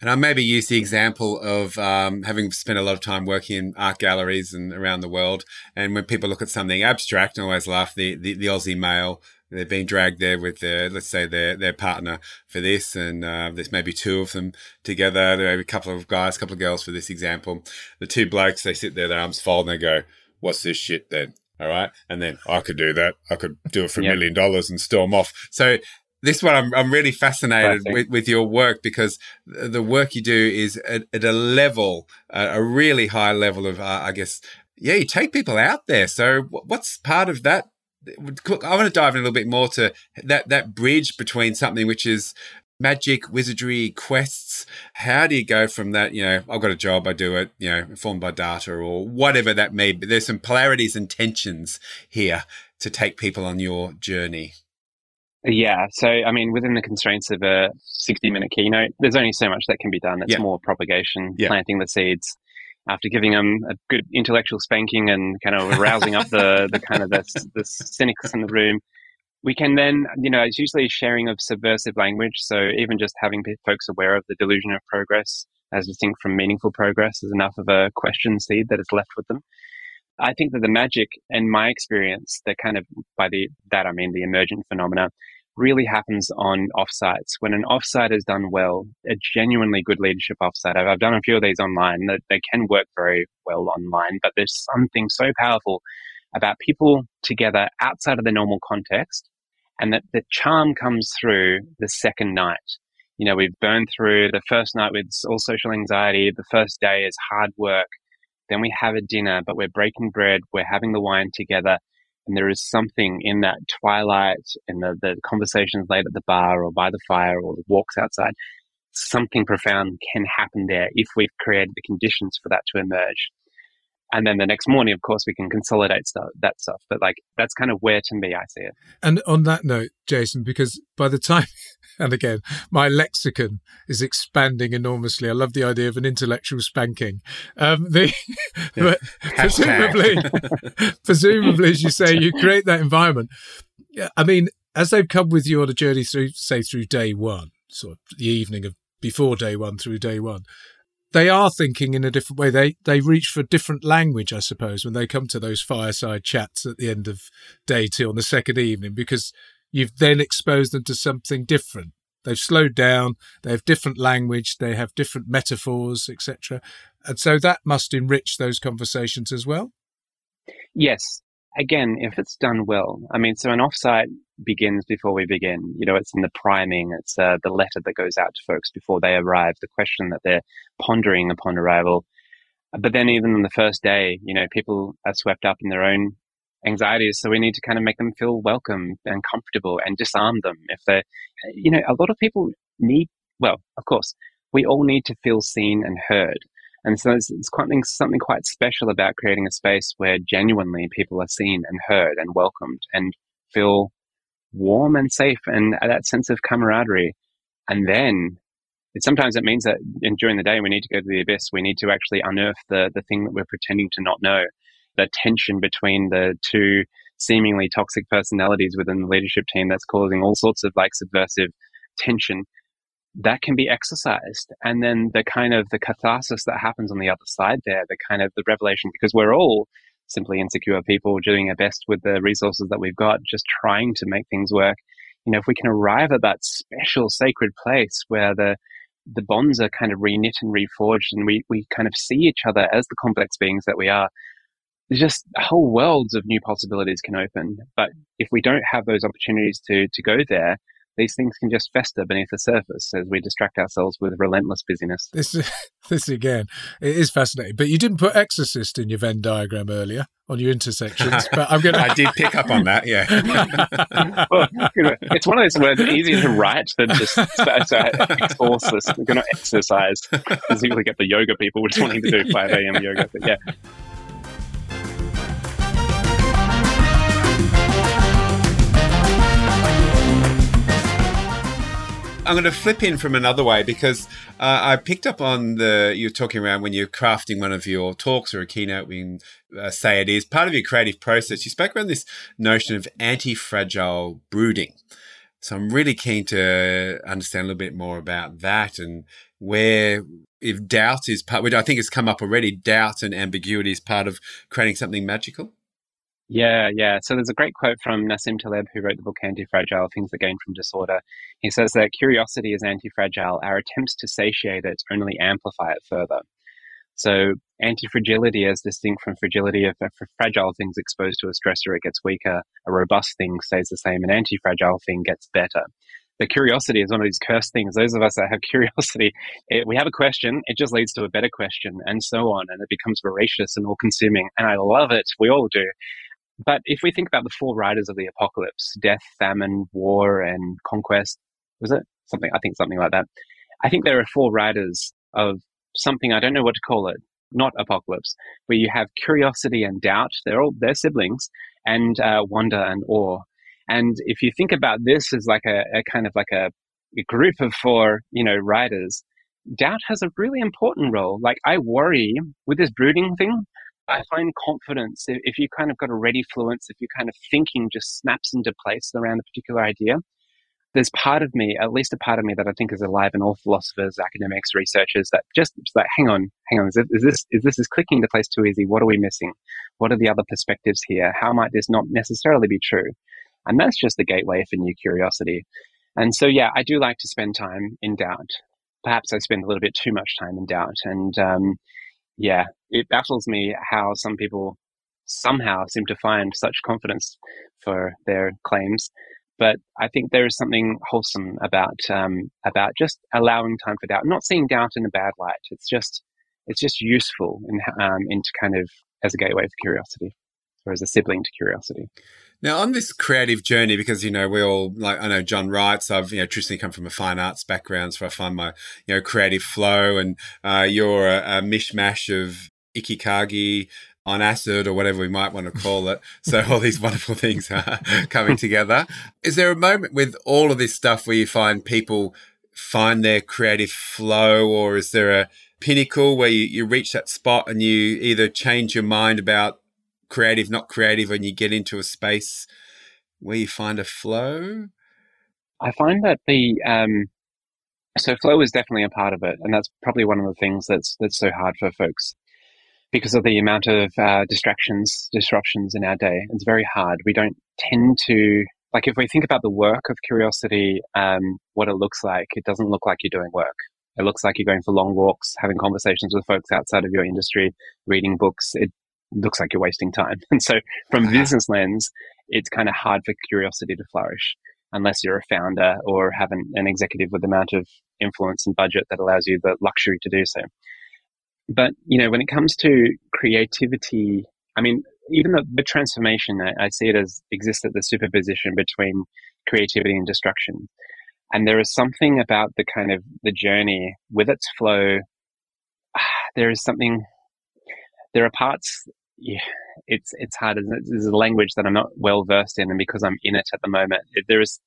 And I maybe use the example of um, having spent a lot of time working in art galleries and around the world. And when people look at something abstract, I always laugh the, the, the Aussie male. They've been dragged there with their, let's say their, their partner for this. And uh, there's maybe two of them together. There are a couple of guys, a couple of girls for this example. The two blokes, they sit there, their arms fold and they go, what's this shit then? All right. And then I could do that. I could do it for a million dollars and storm off. So this one I'm, I'm really fascinated with, with your work because the work you do is at, at a level, uh, a really high level of, uh, I guess, yeah, you take people out there. So what's part of that? I want to dive in a little bit more to that, that bridge between something which is magic, wizardry, quests. How do you go from that? You know, I've got a job, I do it, you know, informed by data or whatever that may be. There's some polarities and tensions here to take people on your journey. Yeah. So, I mean, within the constraints of a 60 minute keynote, there's only so much that can be done. It's yeah. more propagation, yeah. planting the seeds. After giving them a good intellectual spanking and kind of rousing up the, the kind of the, the cynics in the room, we can then, you know, it's usually sharing of subversive language. So even just having folks aware of the delusion of progress as distinct from meaningful progress is enough of a question seed that is left with them. I think that the magic, in my experience, that kind of by the that I mean the emergent phenomena, really happens on offsites. When an offsite is done well, a genuinely good leadership offsite. I've, I've done a few of these online that they can work very well online, but there's something so powerful about people together outside of the normal context, and that the charm comes through the second night. You know, we've burned through the first night with all social anxiety. The first day is hard work then we have a dinner, but we're breaking bread, we're having the wine together. And there is something in that twilight and the, the conversations late at the bar or by the fire or the walks outside. Something profound can happen there if we've created the conditions for that to emerge and then the next morning of course we can consolidate stuff that stuff. But like that's kind of where to me i see it. And on that note jason because by the time and again my lexicon is expanding enormously. I love the idea of an intellectual spanking. Um the but presumably presumably as you say you create that environment. I mean as they've come with you on a journey through say through day one sort of the evening of before day one through day one. They are thinking in a different way. They they reach for different language, I suppose, when they come to those fireside chats at the end of day two on the second evening, because you've then exposed them to something different. They've slowed down. They have different language. They have different metaphors, etc. And so that must enrich those conversations as well. Yes, again, if it's done well, I mean, so an offsite begins before we begin. You know, it's in the priming, it's uh, the letter that goes out to folks before they arrive, the question that they're pondering upon arrival. But then, even on the first day, you know, people are swept up in their own anxieties. So we need to kind of make them feel welcome and comfortable and disarm them. If they're, you know, a lot of people need, well, of course, we all need to feel seen and heard. And so it's, it's something, something quite special about creating a space where genuinely people are seen and heard and welcomed and feel warm and safe and that sense of camaraderie. And then it, sometimes it means that in, during the day we need to go to the abyss. We need to actually unearth the, the thing that we're pretending to not know. The tension between the two seemingly toxic personalities within the leadership team that's causing all sorts of like subversive tension that can be exercised and then the kind of the catharsis that happens on the other side there the kind of the revelation because we're all simply insecure people doing our best with the resources that we've got just trying to make things work. You know if we can arrive at that special sacred place where the the bonds are kind of reknit and reforged and we, we kind of see each other as the complex beings that we are there's just whole worlds of new possibilities can open. But if we don't have those opportunities to to go there these things can just fester beneath the surface as we distract ourselves with relentless busyness. This, this again, it is fascinating. But you didn't put exorcist in your Venn diagram earlier on your intersections. But I'm gonna. I did pick up on that. Yeah. well, you know, it's one of those words easier to write than just so, so exorcist. We're going to exercise. Because you get the yoga people we're just wanting to do 5 a.m. yoga. But yeah. I'm going to flip in from another way because uh, I picked up on the you're talking around when you're crafting one of your talks or a keynote. We can uh, say it is part of your creative process. You spoke around this notion of anti-fragile brooding. So I'm really keen to understand a little bit more about that and where if doubt is part, which I think has come up already, doubt and ambiguity is part of creating something magical. Yeah, yeah. So there's a great quote from Nassim Taleb, who wrote the book Anti-Fragile, Things That Gain from Disorder. He says that curiosity is anti-fragile. Our attempts to satiate it only amplify it further. So anti-fragility as distinct from fragility, if a fragile thing's exposed to a stressor, it gets weaker. A robust thing stays the same. An anti-fragile thing gets better. The curiosity is one of these cursed things. Those of us that have curiosity, it, we have a question, it just leads to a better question, and so on, and it becomes voracious and all-consuming. And I love it. We all do. But if we think about the four riders of the apocalypse death, famine, war, and conquest was it? Something, I think something like that. I think there are four riders of something, I don't know what to call it, not apocalypse, where you have curiosity and doubt. They're all, they're siblings, and uh, wonder and awe. And if you think about this as like a, a kind of like a, a group of four, you know, riders, doubt has a really important role. Like I worry with this brooding thing, I find confidence if you kind of got a ready fluence, if your kind of thinking just snaps into place around a particular idea. There's part of me, at least a part of me, that I think is alive in all philosophers, academics, researchers. That just, just like, hang on, hang on, is, is this is this is clicking into place too easy? What are we missing? What are the other perspectives here? How might this not necessarily be true? And that's just the gateway for new curiosity. And so, yeah, I do like to spend time in doubt. Perhaps I spend a little bit too much time in doubt, and um, yeah, it baffles me how some people somehow seem to find such confidence for their claims. But I think there is something wholesome about um, about just allowing time for doubt, not seeing doubt in a bad light. It's just it's just useful in um, into kind of as a gateway for curiosity, or as a sibling to curiosity. Now, on this creative journey, because you know we all like I know John writes. I've you know traditionally come from a fine arts background, so I find my you know creative flow, and uh, you're a, a, mishmash of ikigai on acid or whatever we might want to call it. So all these wonderful things are coming together. Is there a moment with all of this stuff where you find people find their creative flow, or is there a pinnacle where you, you reach that spot and you either change your mind about creative, not creative, when you get into a space where you find a flow? I find that the um, So flow is definitely a part of it, and that's probably one of the things that's that's so hard for folks because of the amount of uh, distractions, disruptions in our day. It's very hard. We don't tend to like if we think about the work of curiosity, um, what it looks like. It doesn't look like you're doing work. It looks like you're going for long walks, having conversations with folks outside of your industry, reading books. It looks like you're wasting time. And so, from a business lens, it's kind of hard for curiosity to flourish unless you're a founder or have an, an executive with the amount of influence and budget that allows you the luxury to do so. But, you know, when it comes to creativity, I mean, even the, the transformation, I, I see it as exists at the superposition between creativity and destruction. And there is something about the kind of the journey with its flow. There is something, there are parts, yeah, it's, it's hard. There's a language that I'm not well versed in. And because I'm in it at the moment, there is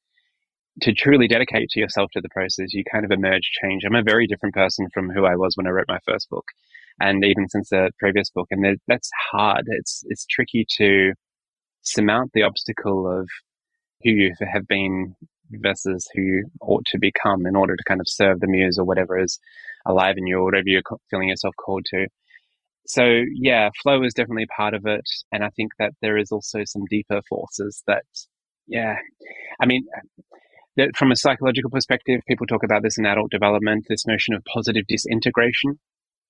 to truly dedicate to yourself to the process, you kind of emerge change. I'm a very different person from who I was when I wrote my first book, and even since the previous book. And that's hard. It's it's tricky to surmount the obstacle of who you have been versus who you ought to become in order to kind of serve the muse or whatever is alive in you or whatever you're feeling yourself called to. So yeah, flow is definitely part of it, and I think that there is also some deeper forces that, yeah, I mean, that from a psychological perspective, people talk about this in adult development, this notion of positive disintegration,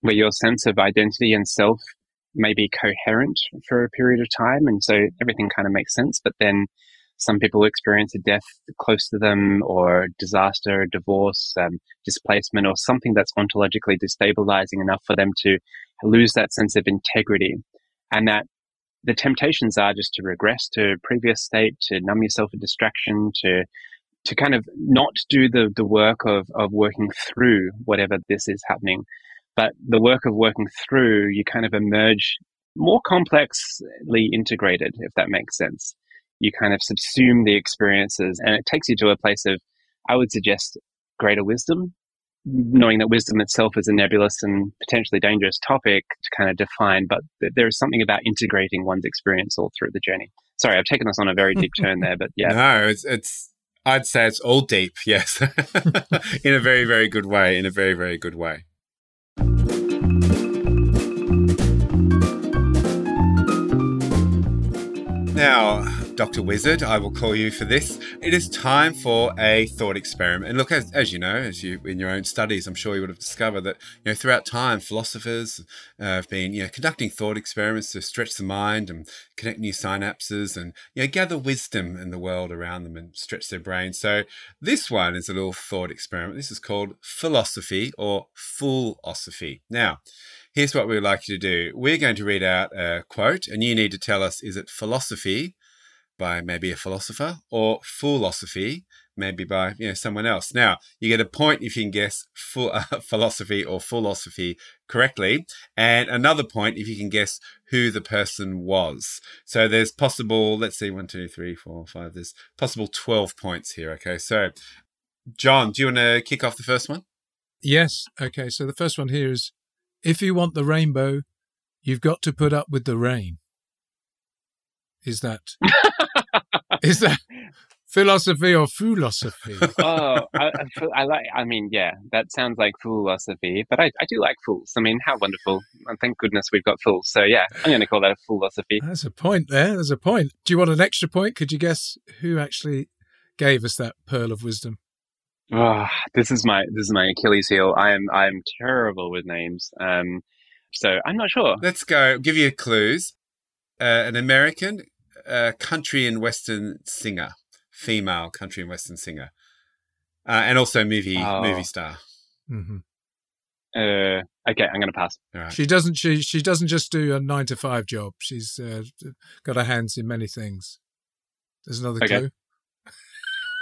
where your sense of identity and self may be coherent for a period of time. And so everything kind of makes sense. But then some people experience a death close to them or disaster, divorce, um, displacement, or something that's ontologically destabilizing enough for them to lose that sense of integrity. And that the temptations are just to regress to previous state, to numb yourself a distraction, to to kind of not do the, the work of, of working through whatever this is happening, but the work of working through, you kind of emerge more complexly integrated, if that makes sense. You kind of subsume the experiences and it takes you to a place of, I would suggest, greater wisdom, knowing that wisdom itself is a nebulous and potentially dangerous topic to kind of define, but there is something about integrating one's experience all through the journey. Sorry, I've taken us on a very deep turn there, but yeah. No, it's, it's I'd say it's all deep, yes. in a very, very good way. In a very, very good way. Now, Dr. Wizard, I will call you for this. It is time for a thought experiment. And look, as, as you know, as you in your own studies, I'm sure you would have discovered that you know throughout time, philosophers uh, have been you know conducting thought experiments to stretch the mind and connect new synapses and you know gather wisdom in the world around them and stretch their brain. So this one is a little thought experiment. This is called philosophy or philosophy. Now. Here's what we'd like you to do. We're going to read out a quote, and you need to tell us is it philosophy by maybe a philosopher or philosophy maybe by you know someone else. Now you get a point if you can guess full, uh, philosophy or philosophy correctly, and another point if you can guess who the person was. So there's possible. Let's see, one, two, three, four, five. There's possible twelve points here. Okay, so John, do you want to kick off the first one? Yes. Okay. So the first one here is, if you want the rainbow, you've got to put up with the rain. Is that is that philosophy or philosophy? oh, I, I, like. I mean, yeah, that sounds like philosophy, but I, I do like fools. I mean, how wonderful! And thank goodness we've got fools. So yeah, I'm going to call that a philosophy. There's a point there. There's a point. Do you want an extra point? Could you guess who actually gave us that pearl of wisdom? Oh, this is my this is my Achilles heel. I am I am terrible with names. Um, so I'm not sure. Let's go. Give you clues. Uh, an American a country and western singer, female country and western singer, uh, and also movie oh. movie star. Mm-hmm. Uh, okay, I'm going to pass. Right. She doesn't. She she doesn't just do a nine to five job. She's uh, got her hands in many things. There's another okay. clue.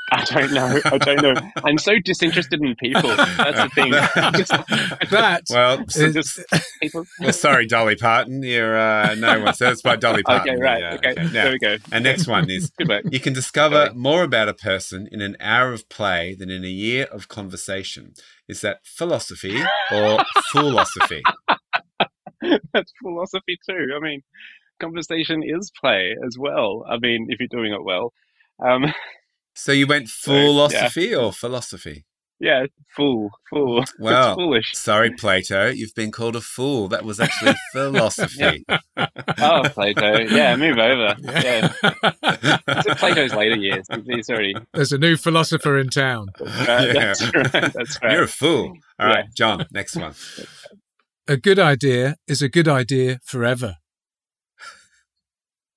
I don't know. I don't know. I'm so disinterested in people. That's the thing. Just, that well, so just people. Well, sorry, Dolly Parton. You're uh, no one. So that's by Dolly Parton. Okay, right. Yeah, okay. okay. Now, there we go. And next one is you can discover more about a person in an hour of play than in a year of conversation. Is that philosophy or philosophy? that's philosophy too. I mean, conversation is play as well. I mean, if you're doing it well. Um, so you went philosophy so, yeah. or philosophy? yeah, fool, fool. Well, it's foolish. Sorry, Plato, you've been called a fool. That was actually philosophy. Oh, Plato. Yeah, move over. Yeah. It's in Plato's later years. He's already. There's a new philosopher in town. Uh, Yeah. That's right. That's right. You're a fool. All right, Yeah. John, next one. A good idea is a good idea forever.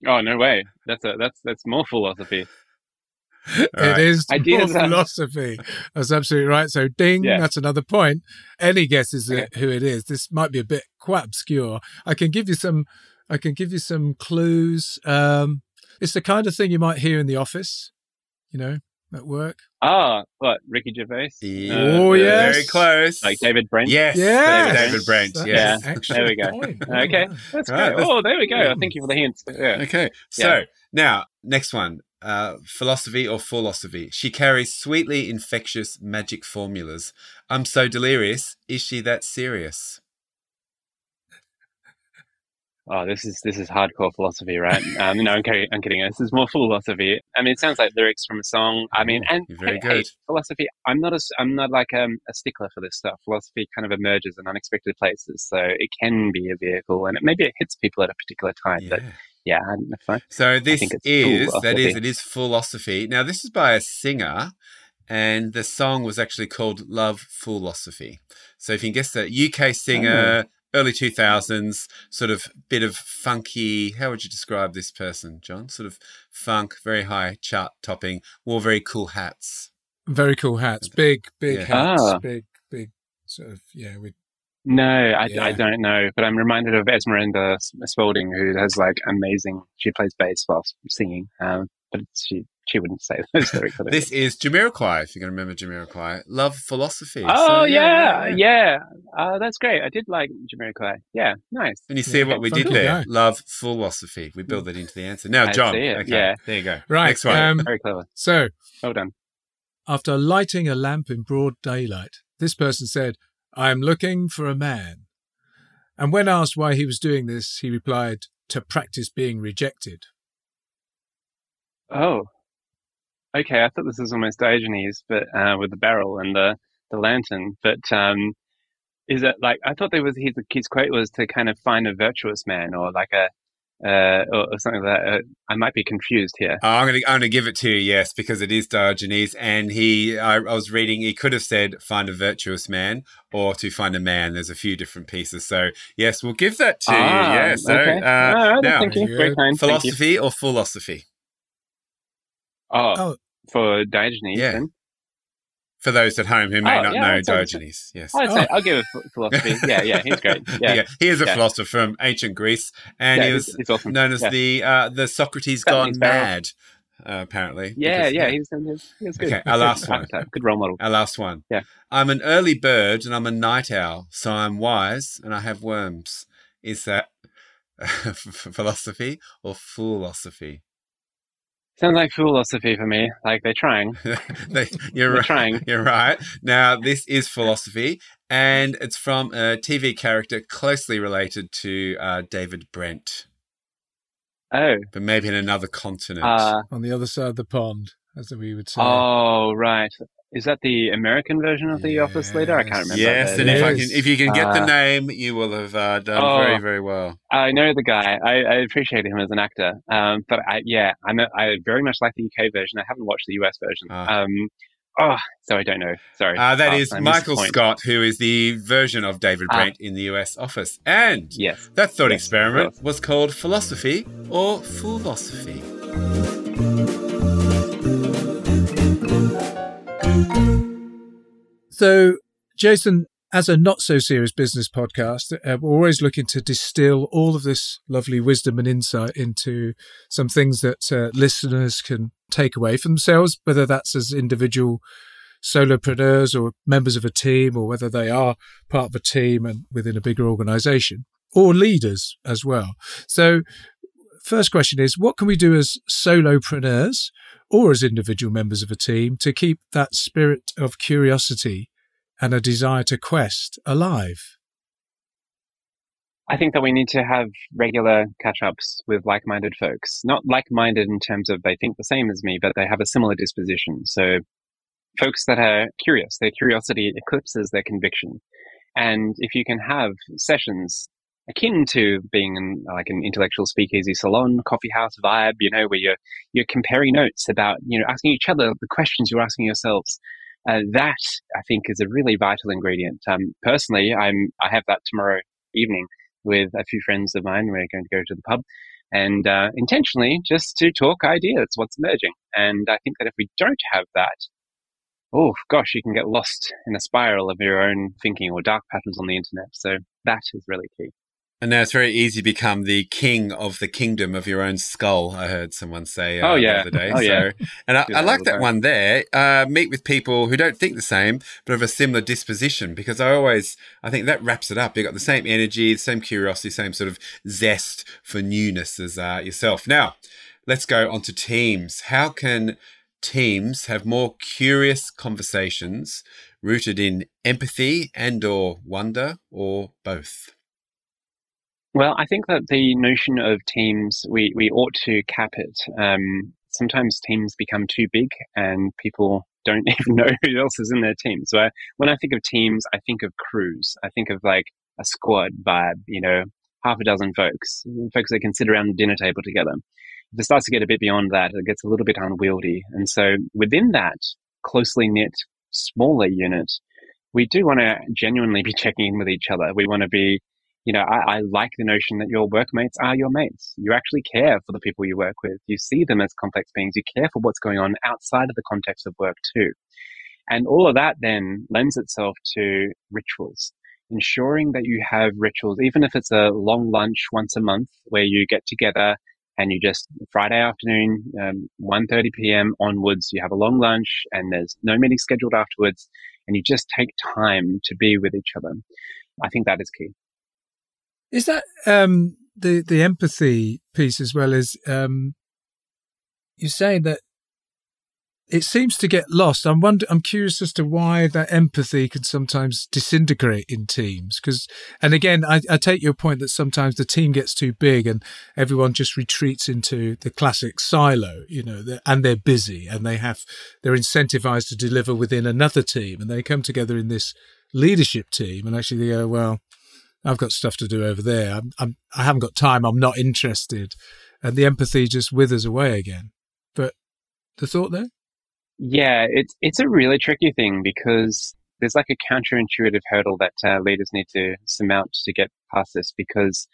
Oh no way. That's a that's that's more philosophy. All It right. is Ideas more are- philosophy. That's absolutely right. So, ding, Yeah. that's another point. Any guesses Okay. who it is? This might be a bit quite obscure. I can give you some. I can give you some clues. Um, it's the kind of thing you might hear in the office, you know, at work. Ah, what Ricky Gervais? Yeah. Uh, Oh, yes. Very close. like David Brent. Yes. Yes. David Brent. That's Yes. Yeah. There we go. point. Okay, that's Right, great. that's- Oh, there we go. Thank you for the hints. Yeah. Okay. So now, next one. Uh, philosophy or philosophy? She carries sweetly infectious magic formulas. I'm so delirious. Is she that serious? Oh, this is this is hardcore philosophy, right? Um, no, I'm kidding. I'm kidding. This is more philosophy. I mean, it sounds like lyrics from a song. I mean, and hey, hey, philosophy. I'm not a. I'm not like um, a stickler for this stuff. Philosophy kind of emerges in unexpected places, so it can be a vehicle, and it, maybe it hits people at a particular time. But Yeah. yeah, I don't know. So this think it's is that is it is philosophy. Now this is by a singer, and the song was actually called Love Philosophy. So if you can guess that UK singer, early two thousands, sort of bit of funky. How would you describe this person, John? Sort of funk, very high chart topping, wore very cool hats. Very cool hats. Big, big Yeah. hats. Ah. Big, big sort of, yeah, with No, I, Yeah. I don't know, but I'm reminded of Esmeralda S- Spalding, who has like amazing. She plays bass while singing, um, but she she wouldn't say those lyrics. This is Jamiroquai, if you can remember Jamiroquai. Love Philosophy. Oh So, yeah, yeah. Uh, that's great. I did like Jamiroquai. Yeah, nice. And you see Yeah, what we did to there? know. Love philosophy. We build that into the answer. Now, I John. see it, Okay, yeah. there you go. right. Next one. Um, Very clever. so Well done. after lighting a lamp in broad daylight, this person said, "I am looking for a man." And when asked why he was doing this, he replied, "To practice being rejected." Oh, okay. I thought this was almost Diogenes, but uh, with the barrel and the the lantern. But um, is it like I thought there was his his quote was to kind of find a virtuous man or like a uh, or, or something like that. Uh, I might be confused here. Oh, I'm gonna I'm gonna give it to you, yes, because it is Diogenes, and he I, I was reading he could have said find a virtuous man or to find a man. There's a few different pieces, so yes, we'll give that to Ah, you. Yeah, so okay. uh, All right, now thank you. Very Very good. kind. Thank you. philosophy or philosophy Oh, Oh. for Diogenes. Yeah. Then? For those at home who may Oh, not yeah, know I'd say- Diogenes. Yes. I'd say Oh. I'll give it ph- philosophy. Yeah, yeah, he's great. Yeah, Yeah, he is a Yeah. philosopher from ancient Greece, and Yeah, he he's- was he's awesome. known as Yeah. the uh, the Socrates That gone means mad, uh, apparently. yeah, because- yeah. He's, he's, he's good. Okay, our last one. Good role model. Our last one. Yeah. I'm an early bird and I'm a night owl, so I'm wise and I have worms. Is that philosophy or philosophy? Sounds like philosophy for me. Like they're trying. They- you're They're right. trying. You're right. Now, this is philosophy, and it's from a TV character closely related to uh, David Brent, Oh, but maybe in another continent. uh, on the other side of the pond, as we would say. oh, right. Is that the American version of the office leader? I can't remember. yes, and if I can, if you can get the Uh, name, you will have uh, done Oh. very, very well. I know the guy. I, I appreciate him as an actor. Um, but I, yeah, I know, I very much like the UK version. I haven't watched the US version. Ah. Um, oh, so I don't know. Sorry. Uh, that Pass. is I missed the Michael. Scott, who is the version of David Ah. Brent in the US office. And Yes. that thought Yes, experiment was called Philosophy or Philosophy. So, Jason, as a not so serious business podcast, uh, we're always looking to distill all of this lovely wisdom and insight into some things that uh, listeners can take away for themselves, whether that's as individual solopreneurs or members of a team, or whether they are part of a team and within a bigger organization, or leaders as well. So, first question is what can we do as solopreneurs or as individual members of a team to keep that spirit of curiosity and a desire to quest alive? I think that we need to have regular catch ups with like minded folks. Not like minded in terms of they think the same as me, but they have a similar disposition. So folks that are curious. Their curiosity eclipses their conviction. And if you can have sessions akin to being in like an intellectual speakeasy salon, coffee house vibe, you know, where you're you're comparing notes about, you know, asking each other the questions you're asking yourselves. Uh, that I think is a really vital ingredient. Um, personally, I'm I have that tomorrow evening with a few friends of mine. We're going to go to the pub, and uh, intentionally just to talk ideas, what's emerging. And I think that if we don't have that, oh gosh, you can get lost in a spiral of your own thinking or dark patterns on the internet. So that is really key. And now it's very easy to become the king of the kingdom of your own skull. I heard someone say uh, oh, yeah. the other day. Oh, so, yeah. And I, I like that one there. Uh, meet with people who don't think the same, but have a similar disposition. Because I always, I think that wraps it up. You've got the same energy, the same curiosity, same sort of zest for newness as uh, yourself. Now, let's go on to teams. How can teams have more curious conversations rooted in empathy and or wonder or both? Well, I think that the notion of teams, we, we ought to cap it. Um, sometimes teams become too big and people don't even know who else is in their team. So I, when I think of teams, I think of crews. I think of like a squad vibe, you know, half a dozen folks, folks that can sit around the dinner table together. If it starts to get a bit beyond that, it gets a little bit unwieldy. And so within that closely knit, smaller unit, we do want to genuinely be checking in with each other. We want to be you know, I, I, like the notion that your workmates are your mates. You actually care for the people you work with. You see them as complex beings. You care for what's going on outside of the context of work too. And all of that then lends itself to rituals, ensuring that you have rituals, even if it's a long lunch once a month where you get together and you just Friday afternoon, um, 1.30 p.m. onwards, you have a long lunch and there's no meeting scheduled afterwards and you just take time to be with each other. I think that is key. Is that um, the the empathy piece as well as um, you're saying that it seems to get lost. I'm wonder, I'm curious as to why that empathy can sometimes disintegrate in teams. Because, and again, I, I, take your point that sometimes the team gets too big and everyone just retreats into the classic silo, you know, and they're busy and they have they're incentivized to deliver within another team, and they come together in this leadership team, and actually they go, well, I've got stuff to do over there. I'm, I'm, I haven't got time. I'm not interested. And the empathy just withers away again. But the thought there? Yeah, it's, it's a really tricky thing because there's like a counterintuitive hurdle that uh, leaders need to surmount to get past this because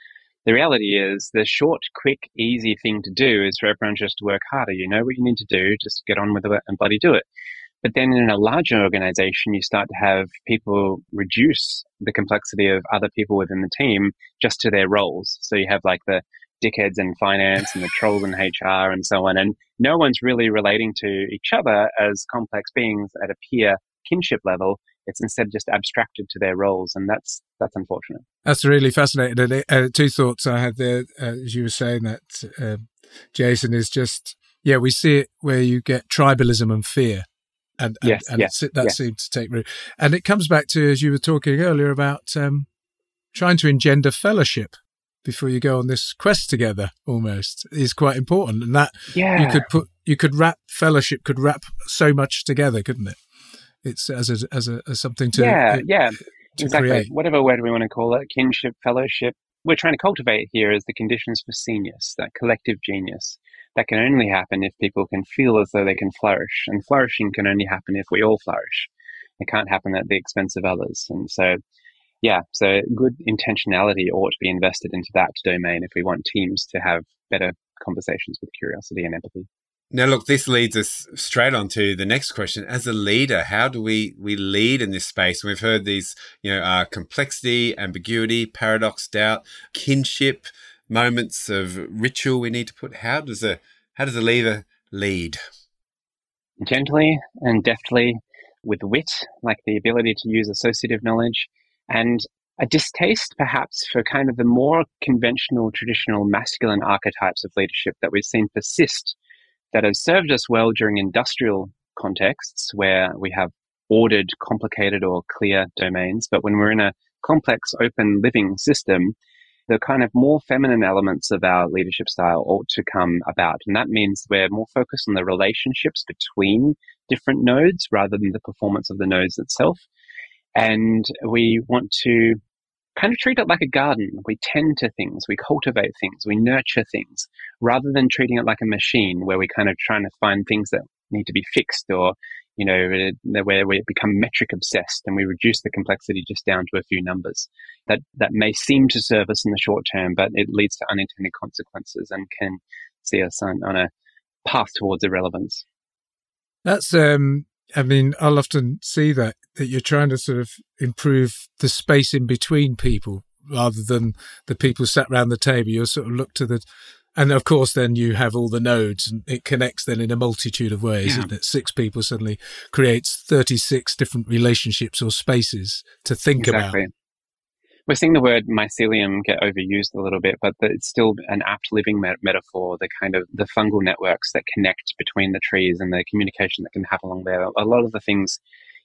the reality is the short, quick, easy thing to do is for everyone just to work harder. You know what you need to do, just get on with it and bloody do it. But then in a larger organization, you start to have people reduce the complexity of other people within the team just to their roles. So you have like the dickheads in finance and the trolls in HR and so on. And no one's really relating to each other as complex beings at a peer kinship level. It's instead just abstracted to their roles, and that's that's unfortunate. That's really fascinating. Uh, two thoughts I had there, uh, as you were saying that, uh, Jason, is just yeah, we see it where you get tribalism and fear and, and, yes, and yes, that yes. seemed to take root. And it comes back to as you were talking earlier about um, trying to engender fellowship before you go on this quest together. Almost is quite important, and that yeah. you could put you could wrap fellowship could wrap so much together, couldn't it? It's as a as a as something to yeah it, yeah to exactly create. whatever word we want to call it kinship fellowship we're trying to cultivate here is the conditions for genius that collective genius that can only happen if people can feel as though they can flourish. And flourishing can only happen if we all flourish. It can't happen at the expense of others. And so, yeah, so good intentionality ought to be invested into that domain if we want teams to have better conversations with curiosity and empathy. Now, look, this leads us straight on to the next question. As a leader, how do we we lead in this space? we've heard these, you know, uh, complexity, ambiguity, paradox, doubt, kinship, moments of ritual we need to put? How does a how does a leader lead? Gently and deftly, with wit, like the ability to use associative knowledge, and a distaste perhaps for kind of the more conventional, traditional masculine archetypes of leadership that we've seen persist that have served us well during industrial contexts where we have ordered, complicated, or clear domains. But when we're in a complex, open living system, the kind of more feminine elements of our leadership style ought to come about. And that means we're more focused on the relationships between different nodes rather than the performance of the nodes itself. And we want to kind of treat it like a garden. We tend to things, we cultivate things, we nurture things, rather than treating it like a machine where we're kind of trying to find things that need to be fixed or you know, where we become metric obsessed and we reduce the complexity just down to a few numbers. That that may seem to serve us in the short term, but it leads to unintended consequences and can see us on, on a path towards irrelevance. That's um I mean, I'll often see that that you're trying to sort of improve the space in between people rather than the people sat around the table. You sort of look to the and of course, then you have all the nodes, and it connects then in a multitude of ways. Yeah. That six people suddenly creates thirty-six different relationships or spaces to think exactly. about. We're seeing the word mycelium get overused a little bit, but it's still an apt living met- metaphor. The kind of the fungal networks that connect between the trees and the communication that can happen along there. A lot of the things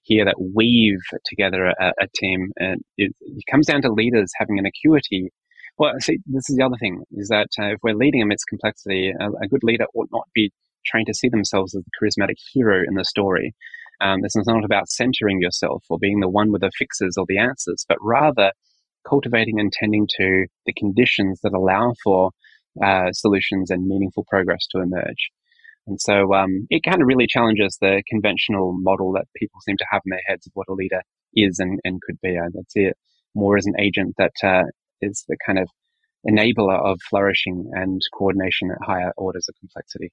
here that weave together a, a team, and it, it comes down to leaders having an acuity well, see, this is the other thing is that uh, if we're leading amidst complexity, a, a, good leader ought not be trying to see themselves as the charismatic hero in the story. Um, this is not about centering yourself or being the one with the fixes or the answers, but rather cultivating and tending to the conditions that allow for uh, solutions and meaningful progress to emerge. And so um, it kind of really challenges the conventional model that people seem to have in their heads of what a leader is and, and could be. I'd see it more as an agent that uh, is the kind of enabler of flourishing and coordination at higher orders of complexity.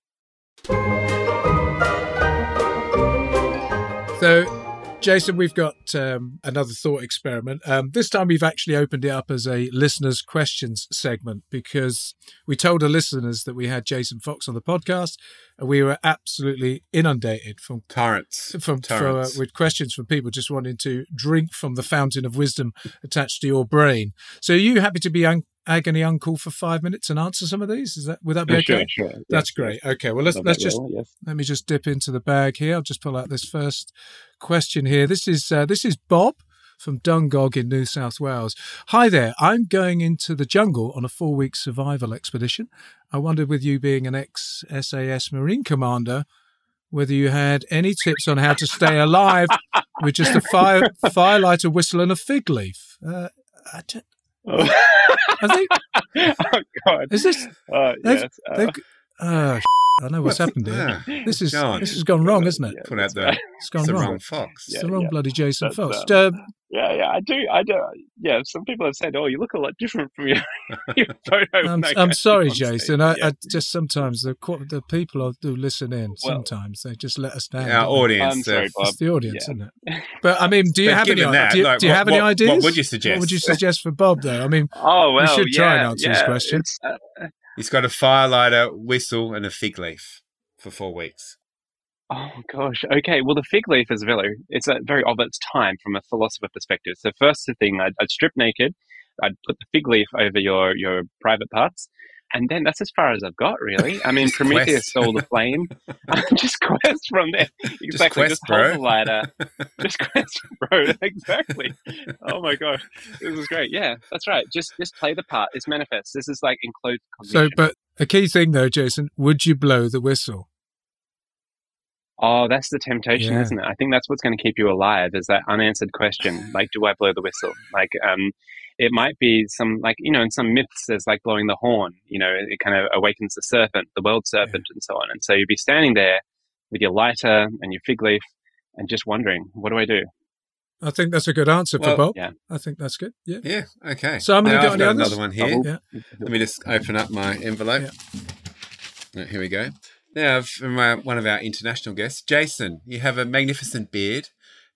So, Jason, we've got um, another thought experiment. Um, this time we've actually opened it up as a listeners' questions segment because we told the listeners that we had Jason Fox on the podcast and we were absolutely inundated from torrents from, from uh, with questions from people just wanting to drink from the fountain of wisdom attached to your brain. So, are you happy to be un- agony uncle for five minutes and answer some of these? Is that would that be okay? Sure, sure. That's yes, great. Okay, well let's let's just well, yes. let me just dip into the bag here. I'll just pull out this first question here. This is uh, this is Bob from Dungog in New South Wales. Hi there. I'm going into the jungle on a four week survival expedition. I wondered, with you being an ex SAS Marine commander, whether you had any tips on how to stay alive with just a fire firelighter whistle and a fig leaf. Uh, I, Oh. Think. oh God! Is this? Uh, yes. Uh, uh, I know what's happened here. Yeah. This is John. this has gone wrong, isn't it? Put out the, it's gone the wrong. wrong fox. It's the wrong yeah. bloody Jason That's, Fox. Um, yeah, yeah, I do, I do. Yeah, some people have said, "Oh, you look a lot different from your, your photo." I'm, I'm sorry, Jason. I, I, just sometimes the the people do listen in. Sometimes they just let us down. Our audience, I'm sorry, Bob. It's the audience, isn't it? But I mean, do you have any? That, do you, like, do you have any ideas? What would you suggest? What would you suggest for Bob? Though, I mean, oh well, we should try and answer his question. He's got a firelighter, whistle, and a fig leaf for four weeks. Oh gosh. Okay. Well, the fig leaf is very it's a very of its time from a philosopher perspective. So first thing, I'd, I'd strip naked. I'd put the fig leaf over your your private parts, and then that's as far as I've got, really. I mean, Prometheus stole the flame. just quest from there. Exactly. Just, quest, just hold the lighter. just quest, bro. Exactly. Oh my god, this is great. Yeah, that's right. Just just play the part. It's manifest. This is like enclosed. Cognition. So, but a key thing though, Jason, would you blow the whistle? Oh, that's the temptation, yeah. isn't it? I think that's what's going to keep you alive is that unanswered question. Like, do I blow the whistle? Like, um, it might be some like you know in some myths there's like blowing the horn you know it kind of awakens the serpent the world serpent yeah. and so on and so you'd be standing there with your lighter and your fig leaf and just wondering what do i do I think that's a good answer well, for Bob. Yeah. I think that's good. Yeah. Yeah. Okay. So I'm going to got another one here. Yeah. Let me just open up my envelope. Yeah. here we go. Now, from one of our international guests, Jason, you have a magnificent beard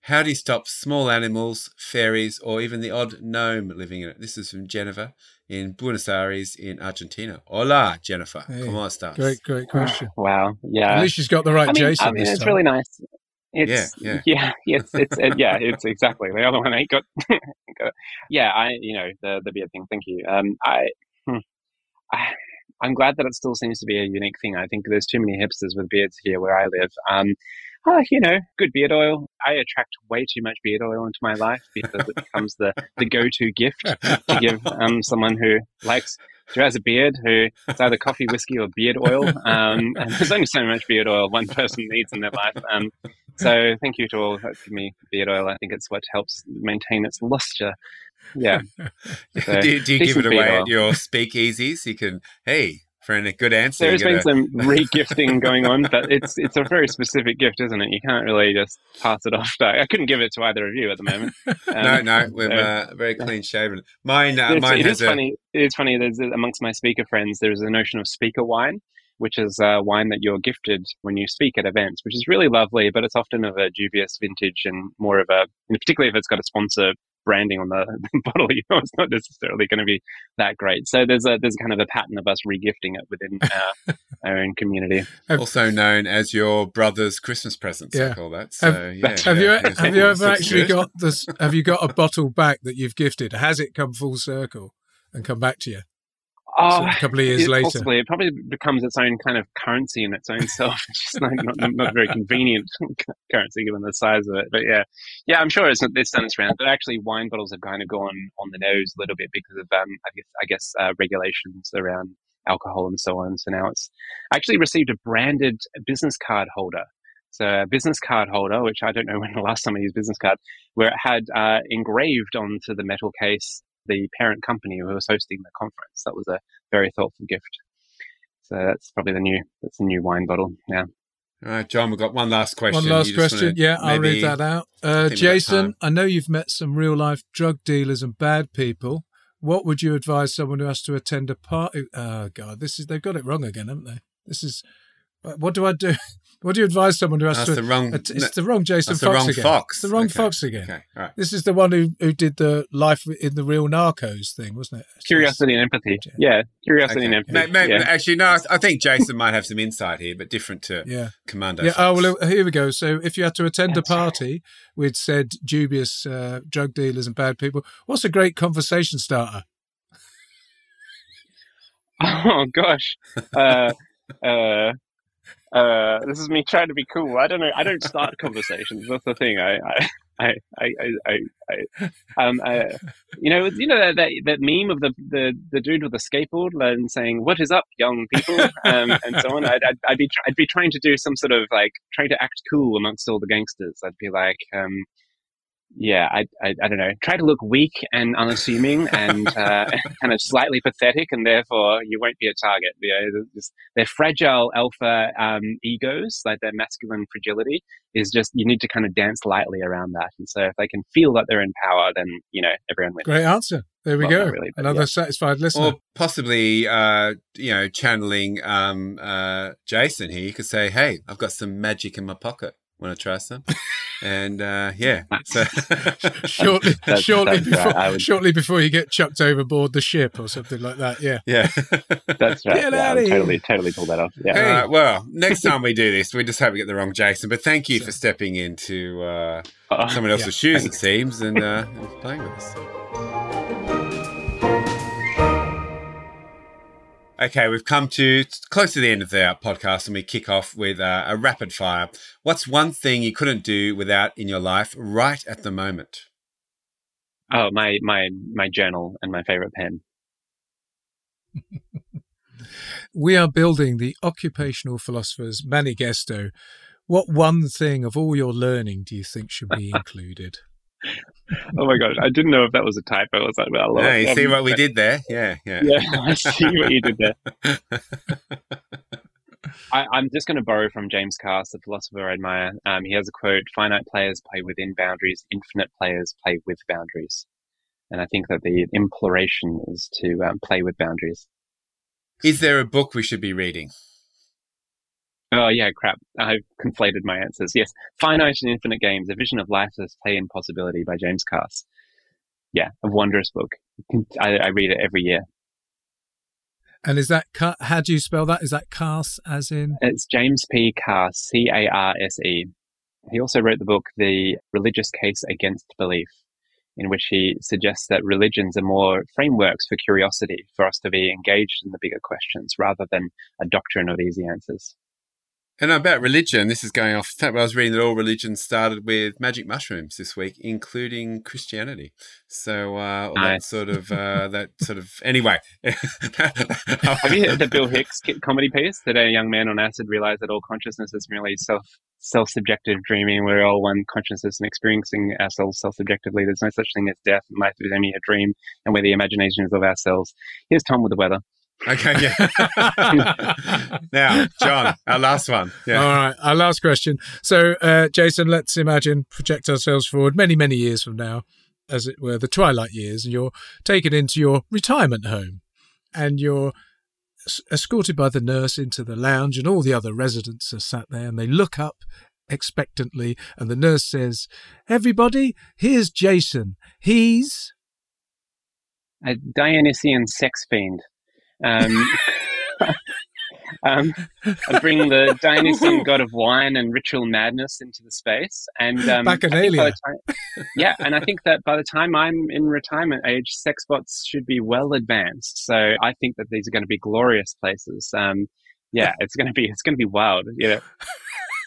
how do you stop small animals, fairies, or even the odd gnome living in it? This is from Jennifer in Buenos Aires in Argentina. Hola, Jennifer. Hey, ¿Cómo estás? Great, great question. Wow. Yeah. At least she's got the right I mean, Jason. I mean, it's time. really nice. It's, yeah, yeah, yeah, it's, it's, it, yeah, it's exactly the other one ain't got, yeah, I, you know, the, the beard thing. Thank you. Um, I, hmm, I, I'm glad that it still seems to be a unique thing. I think there's too many hipsters with beards here where I live. Um, oh, you know, good beard oil. I attract way too much beard oil into my life because it becomes the, the go to gift to give um, someone who likes, who has a beard, who it's either coffee, whiskey, or beard oil. Um, and there's only so much beard oil one person needs in their life. Um, so thank you to all who give me beard oil. I think it's what helps maintain its luster. Yeah. So, do, do, you give it away oil. at your speakeasies? You can, hey, for a good answer. There's been some re-gifting going on, but it's it's a very specific gift, isn't it? You can't really just pass it off. I couldn't give it to either of you at the moment. Um, no, no, we're so, uh, very clean shaven. Mine, uh, mine it has is a... funny. It is funny. There's amongst my speaker friends, there's a notion of speaker wine, which is a wine that you're gifted when you speak at events, which is really lovely, but it's often of a dubious vintage and more of a, particularly if it's got a sponsor branding on the, bottle, you know, it's not necessarily going to be that great. So there's a there's kind of a pattern of us regifting it within our, our own community. Also known as your brother's Christmas presents, yeah. I call that. So, have, yeah, have yeah, you have you ever actually good. got this? Have you got a bottle back that you've gifted? Has it come full circle and come back to you? Uh, a couple of years later. Possibly. It probably becomes its own kind of currency in its own self. It's just not, not, not very convenient currency given the size of it. But yeah, yeah, I'm sure it's, it's done its round. But actually, wine bottles have kind of gone on the nose a little bit because of, um, I guess, I guess uh, regulations around alcohol and so on. So now it's I actually received a branded business card holder. So a business card holder, which I don't know when the last time I used business card, where it had uh, engraved onto the metal case the parent company who was hosting the conference. That was a very thoughtful gift. So that's probably the new that's the new wine bottle. Yeah. All right, John, we've got one last question. One last question. Yeah, I'll read that out. Uh, Jason, I know you've met some real life drug dealers and bad people. What would you advise someone who has to attend a party? Oh God, this is they've got it wrong again, haven't they? This is what do I do? What do you advise someone who has that's to? The wrong, it's the wrong Jason that's Fox the wrong again. Fox. It's the wrong okay. Fox again. Okay. All right. This is the one who, who did the life in the real Narcos thing, wasn't it? Curiosity and empathy. Yeah, curiosity okay. and empathy. yeah. Actually, no. I think Jason might have some insight here, but different to yeah. Commando. Yeah. Fox. Oh well, here we go. So, if you had to attend that's a party right. with said dubious uh, drug dealers and bad people, what's a great conversation starter? Oh gosh. Uh, uh, uh, this is me trying to be cool. I don't know. I don't start conversations. That's the thing. I, I, I, I, I, I um, I, you know, you know that, that, that meme of the, the, the dude with the skateboard and saying, "What is up, young people?" Um, and so on. I'd, I'd, I'd, be, I'd be trying to do some sort of like trying to act cool amongst all the gangsters. I'd be like, um, yeah, I, I, I, don't know, try to look weak and unassuming and uh, kind of slightly pathetic, and therefore you won't be a target. You know, just, their fragile alpha um, egos, like their masculine fragility, is just you need to kind of dance lightly around that. And so if they can feel that they're in power, then you know everyone wins. Great answer. There we well, go. Really, Another yeah. satisfied listener. Or possibly, uh, you know, channeling um, uh, Jason here. You could say, "Hey, I've got some magic in my pocket." Want to try some. and uh, yeah, so shortly, that's, shortly that's before, right. would... shortly before you get chucked overboard the ship or something like that. Yeah, yeah, that's right. Get yeah, I totally, totally pull that off. Yeah. Hey. Uh, well, next time we do this, we just hope we get the wrong Jason. But thank you so, for stepping into uh, uh, someone else's yeah, shoes, thanks. it seems, and, uh, and playing with us. Okay, we've come to close to the end of the podcast, and we kick off with uh, a rapid fire. What's one thing you couldn't do without in your life right at the moment? Oh, my my my journal and my favorite pen. we are building the occupational philosophers manifesto. What one thing of all your learning do you think should be included? oh my gosh, I didn't know if that was a typo. I was like, well, yeah, you see what we did there? Yeah, yeah. Yeah, I see what you did there. I, am just going to borrow from James Carse, the philosopher I admire. Um, he has a quote Finite players play within boundaries, infinite players play with boundaries. And I think that the imploration is to um, play with boundaries. Is there a book we should be reading? Oh yeah, crap! I've conflated my answers. Yes, Finite and Infinite Games: A Vision of Life as Play and Possibility by James Carse. Yeah, a wondrous book. I, I read it every year. And is that how do you spell that? Is that Carse as in? It's James P. Carse, C A R S E. He also wrote the book The Religious Case Against Belief, in which he suggests that religions are more frameworks for curiosity, for us to be engaged in the bigger questions rather than a doctrine of easy answers. And about religion, this is going off. I was reading that all religions started with magic mushrooms this week, including Christianity. So uh, nice. that sort of uh, that sort of anyway. Have you heard the Bill Hicks comedy piece that a young man on acid realized that all consciousness is merely self self subjective dreaming? We're all one consciousness and experiencing ourselves self subjectively. There's no such thing as death. Life is only a dream, and we're the imaginations of ourselves. Here's Tom with the weather. Okay, yeah. now, John, our last one. Yeah. All right, our last question. So, uh, Jason, let's imagine, project ourselves forward many, many years from now, as it were, the twilight years, and you're taken into your retirement home and you're escorted by the nurse into the lounge, and all the other residents are sat there and they look up expectantly, and the nurse says, Everybody, here's Jason. He's. A Dionysian sex fiend. Um, um, I bring the Dionysian god of wine and ritual madness into the space, and um, Bacchanalia. Time, yeah, and I think that by the time I'm in retirement age, sex bots should be well advanced. So I think that these are going to be glorious places. Um, yeah, it's going to be it's going to be wild. Yeah.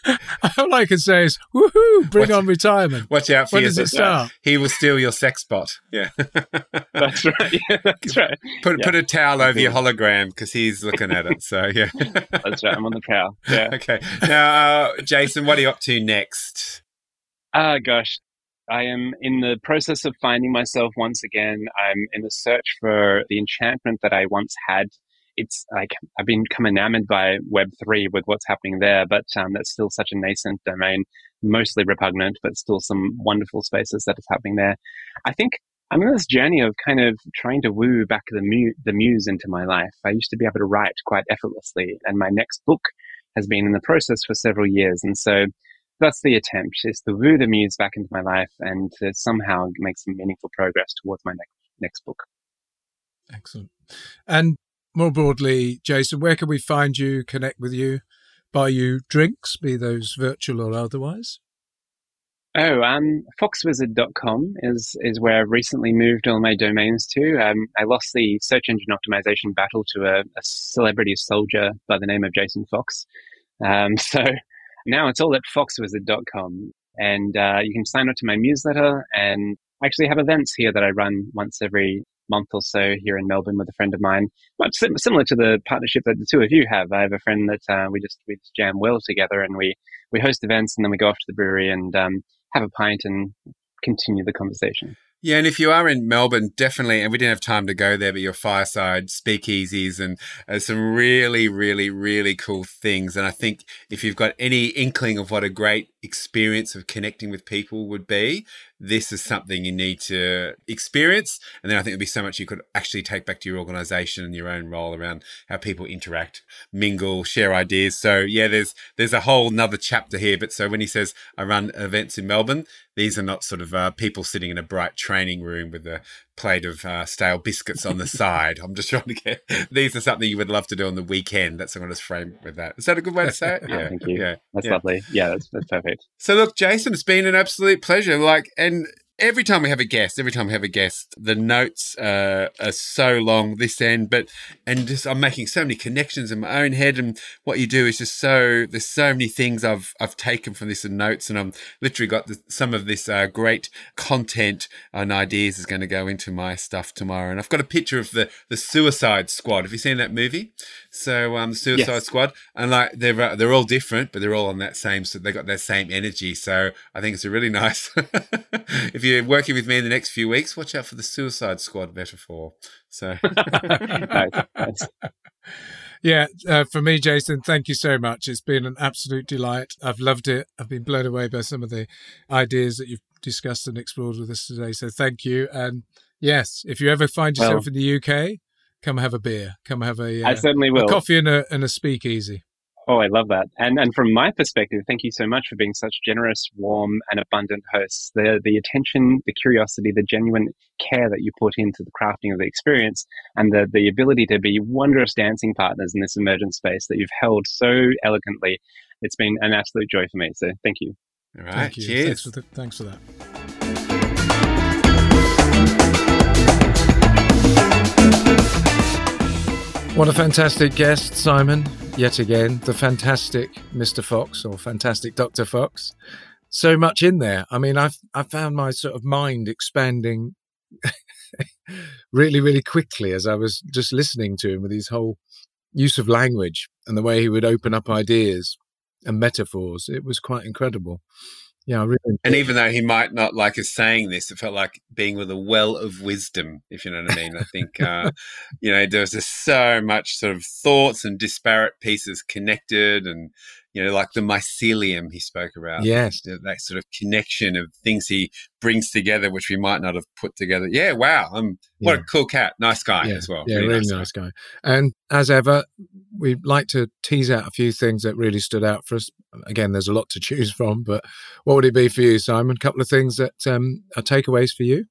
All I can say is, woohoo, bring watch, on retirement. Watch out for when does it start? He will steal your sex spot. Yeah. that's right. Yeah, that's right. Put, yeah. put a towel over your hologram because he's looking at it. So, yeah. that's right. I'm on the prowl. Yeah. Okay. Now, uh, Jason, what are you up to next? Ah, uh, gosh. I am in the process of finding myself once again. I'm in the search for the enchantment that I once had it's like I've become enamored by Web three with what's happening there, but um, that's still such a nascent domain, mostly repugnant, but still some wonderful spaces that is happening there. I think I'm on this journey of kind of trying to woo back the, mu- the muse into my life. I used to be able to write quite effortlessly, and my next book has been in the process for several years, and so that's the attempt is to woo the muse back into my life and to somehow make some meaningful progress towards my next next book. Excellent. And more broadly, Jason, where can we find you, connect with you, buy you drinks, be those virtual or otherwise? Oh, um, foxwizard.com is, is where I've recently moved all my domains to. Um, I lost the search engine optimization battle to a, a celebrity soldier by the name of Jason Fox. Um, so now it's all at foxwizard.com. And uh, you can sign up to my newsletter and I actually have events here that I run once every month or so here in Melbourne with a friend of mine. Much similar to the partnership that the two of you have. I have a friend that uh, we just we just jam well together, and we we host events, and then we go off to the brewery and um, have a pint and continue the conversation. Yeah, and if you are in Melbourne, definitely, and we didn't have time to go there, but your fireside speakeasies and uh, some really, really, really cool things. And I think if you've got any inkling of what a great experience of connecting with people would be, this is something you need to experience. And then I think there'd be so much you could actually take back to your organization and your own role around how people interact, mingle, share ideas. So yeah, there's there's a whole nother chapter here. But so when he says I run events in Melbourne, these are not sort of uh, people sitting in a bright training room with a plate of uh, stale biscuits on the side. I'm just trying to get these are something you would love to do on the weekend. That's what I'm going to frame with that. Is that a good way to say it? Yeah, thank you. Yeah, that's yeah. lovely. Yeah, that's, that's perfect. So look, Jason, it's been an absolute pleasure. Like, and every time we have a guest, every time we have a guest, the notes uh, are so long this end, but and just I'm making so many connections in my own head, and what you do is just so there's so many things I've I've taken from this and notes, and I'm literally got the, some of this uh, great content and ideas is going to go into my stuff tomorrow, and I've got a picture of the the Suicide Squad. Have you seen that movie? So um, Suicide yes. Squad, and like they're uh, they're all different, but they're all on that same. So they got that same energy. So I think it's a really nice. if you're working with me in the next few weeks, watch out for the Suicide Squad metaphor. So. nice, nice. Yeah, uh, for me, Jason, thank you so much. It's been an absolute delight. I've loved it. I've been blown away by some of the ideas that you've discussed and explored with us today. So thank you. And yes, if you ever find yourself well, in the UK, come have a beer. Come have a. Uh, I certainly will. coffee and a, and a speakeasy. Oh, I love that. And and from my perspective, thank you so much for being such generous, warm, and abundant hosts. The the attention, the curiosity, the genuine care that you put into the crafting of the experience, and the the ability to be wondrous dancing partners in this emergent space that you've held so elegantly. It's been an absolute joy for me. So thank you. All right. Thank you. Cheers. Thanks for, the, thanks for that. What a fantastic guest, Simon. Yet again, the fantastic Mr. Fox or fantastic Dr. Fox. So much in there. I mean, I've I found my sort of mind expanding really, really quickly as I was just listening to him with his whole use of language and the way he would open up ideas and metaphors. It was quite incredible. Yeah, really. And even though he might not like us saying this, it felt like being with a well of wisdom, if you know what I mean. I think, uh, you know, there was just so much sort of thoughts and disparate pieces connected and you know, like the mycelium he spoke about. Yes. That sort of connection of things he brings together, which we might not have put together. Yeah, wow. Um, what yeah. a cool cat. Nice guy yeah. as well. Yeah, really, really nice, nice guy. guy. And as ever, we'd like to tease out a few things that really stood out for us. Again, there's a lot to choose from, but what would it be for you, Simon? A couple of things that um, are takeaways for you?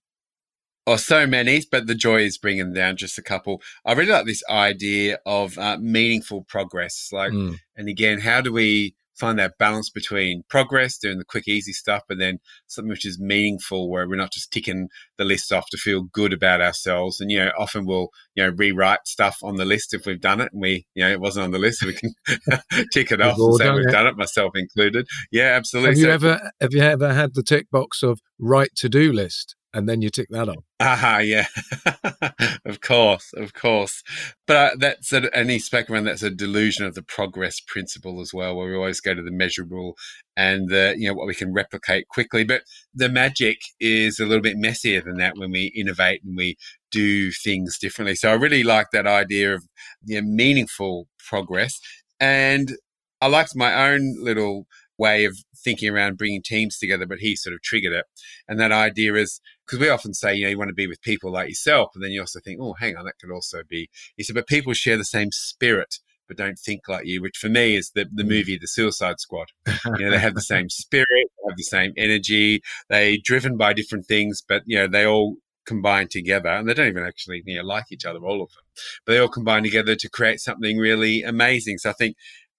Or so many, but the joy is bringing down just a couple. I really like this idea of uh, meaningful progress. Like, mm. and again, how do we find that balance between progress, doing the quick, easy stuff, but then something which is meaningful, where we're not just ticking the list off to feel good about ourselves. And you know, often we'll you know rewrite stuff on the list if we've done it, and we you know it wasn't on the list, so we can tick it off and say we've it. done it, myself included. Yeah, absolutely. Have you so, ever have you ever had the tick box of right to do list? And then you tick that off. Ah, yeah, of course, of course. But uh, that's a, spoke around that's a delusion of the progress principle as well, where we always go to the measurable and the you know what we can replicate quickly. But the magic is a little bit messier than that when we innovate and we do things differently. So I really like that idea of you know, meaningful progress, and I liked my own little way of thinking around bringing teams together, but he sort of triggered it. And that idea is because we often say, you know, you want to be with people like yourself, and then you also think, oh, hang on, that could also be. He said, but people share the same spirit, but don't think like you, which for me is the, the movie, The Suicide Squad. you know, they have the same spirit, they have the same energy, they driven by different things, but, you know, they all combine together and they don't even actually you know, like each other all of them but they all combine together to create something really amazing so i think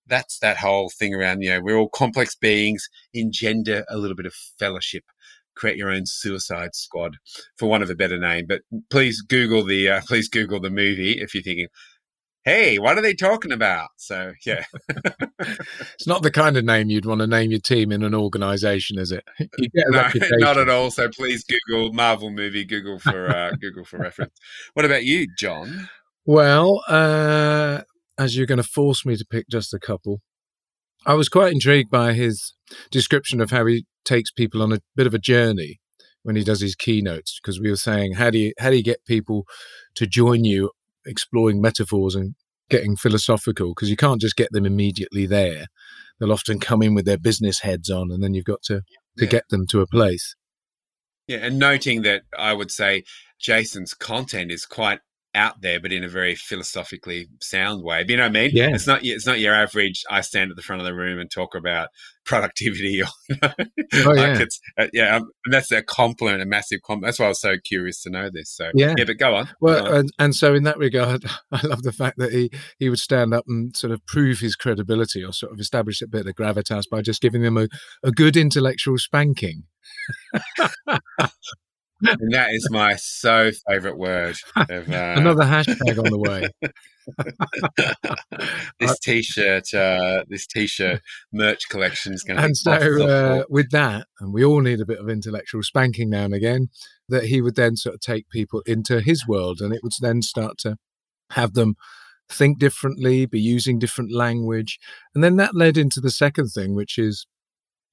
that's that whole thing around, you know, we're all complex beings, engender a little bit of fellowship, create your own suicide squad, for one of a better name. But please Google the, uh, please Google the movie if you're thinking, hey, what are they talking about? So, yeah. it's not the kind of name you'd want to name your team in an organization, is it? no, not at all. So please Google Marvel movie, Google for, uh, Google for reference. What about you, John? Well, uh, as you're going to force me to pick just a couple. I was quite intrigued by his description of how he takes people on a bit of a journey when he does his keynotes, because we were saying, how do you how do you get people to join you exploring metaphors and getting philosophical? Because you can't just get them immediately there. They'll often come in with their business heads on, and then you've got to to yeah. get them to a place. Yeah, and noting that I would say Jason's content is quite out there, but in a very philosophically sound way. You know what I mean? Yeah. It's not it's not your average. I stand at the front of the room and talk about productivity. Or, you know, oh, yeah. like it's uh, yeah. Um, that's a compliment, a massive compliment. That's why I was so curious to know this. So yeah, yeah but go on. Well, go on. And, and so in that regard, I love the fact that he he would stand up and sort of prove his credibility or sort of establish a bit of gravitas by just giving them a, a good intellectual spanking. and that is my so favorite word. Of, uh... Another hashtag on the way. this t-shirt, uh, this t-shirt merch collection is going to. And so, uh, with that, and we all need a bit of intellectual spanking now and again. That he would then sort of take people into his world, and it would then start to have them think differently, be using different language, and then that led into the second thing, which is,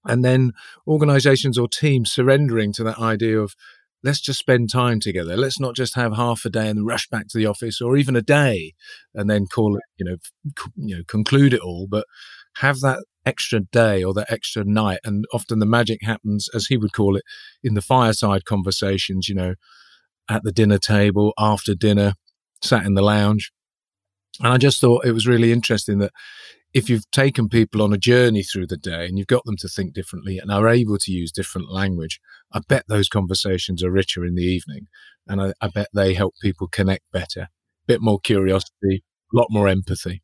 and then organisations or teams surrendering to that idea of let's just spend time together. Let's not just have half a day and rush back to the office or even a day and then call it, you know, you know, conclude it all, but have that extra day or that extra night. And often the magic happens, as he would call it, in the fireside conversations, you know, at the dinner table, after dinner, sat in the lounge. And I just thought it was really interesting that if you've taken people on a journey through the day and you've got them to think differently and are able to use different language, I bet those conversations are richer in the evening. And I, I bet they help people connect better, a bit more curiosity, a lot more empathy.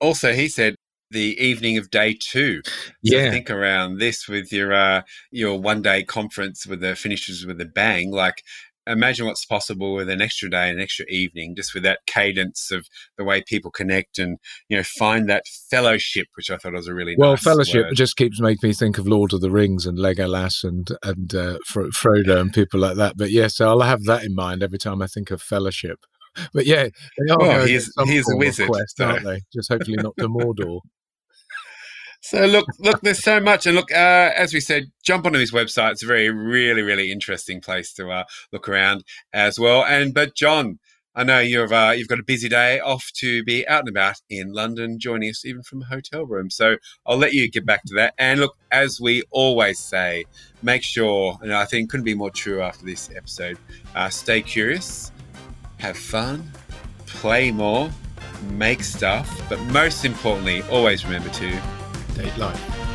Also, he said the evening of day two. So yeah. think around this with your uh, your one day conference with the finishes with a bang. Like imagine what's possible with an extra day, an extra evening, just with that cadence of the way people connect and you know find that fellowship, which I thought was a really well nice fellowship word. just keeps making me think of Lord of the Rings and Legolas and and uh, Frodo and people like that. But yes, I'll have that in mind every time I think of fellowship. But yeah, they are Well, he's- he's a wizard, quest, so- aren't they? Just hopefully not to Mordor. So look, look, there's so much, and look, uh, as we said, jump onto his website. It's a very, really, really interesting place to uh, look around as well. And but John, I know you've uh, you've got a busy day off to be out and about in London, joining us even from a hotel room. So I'll let you get back to that. And look, as we always say, make sure, and I think couldn't be more true after this episode. Uh, stay curious, have fun, play more, make stuff, but most importantly, always remember to Date life.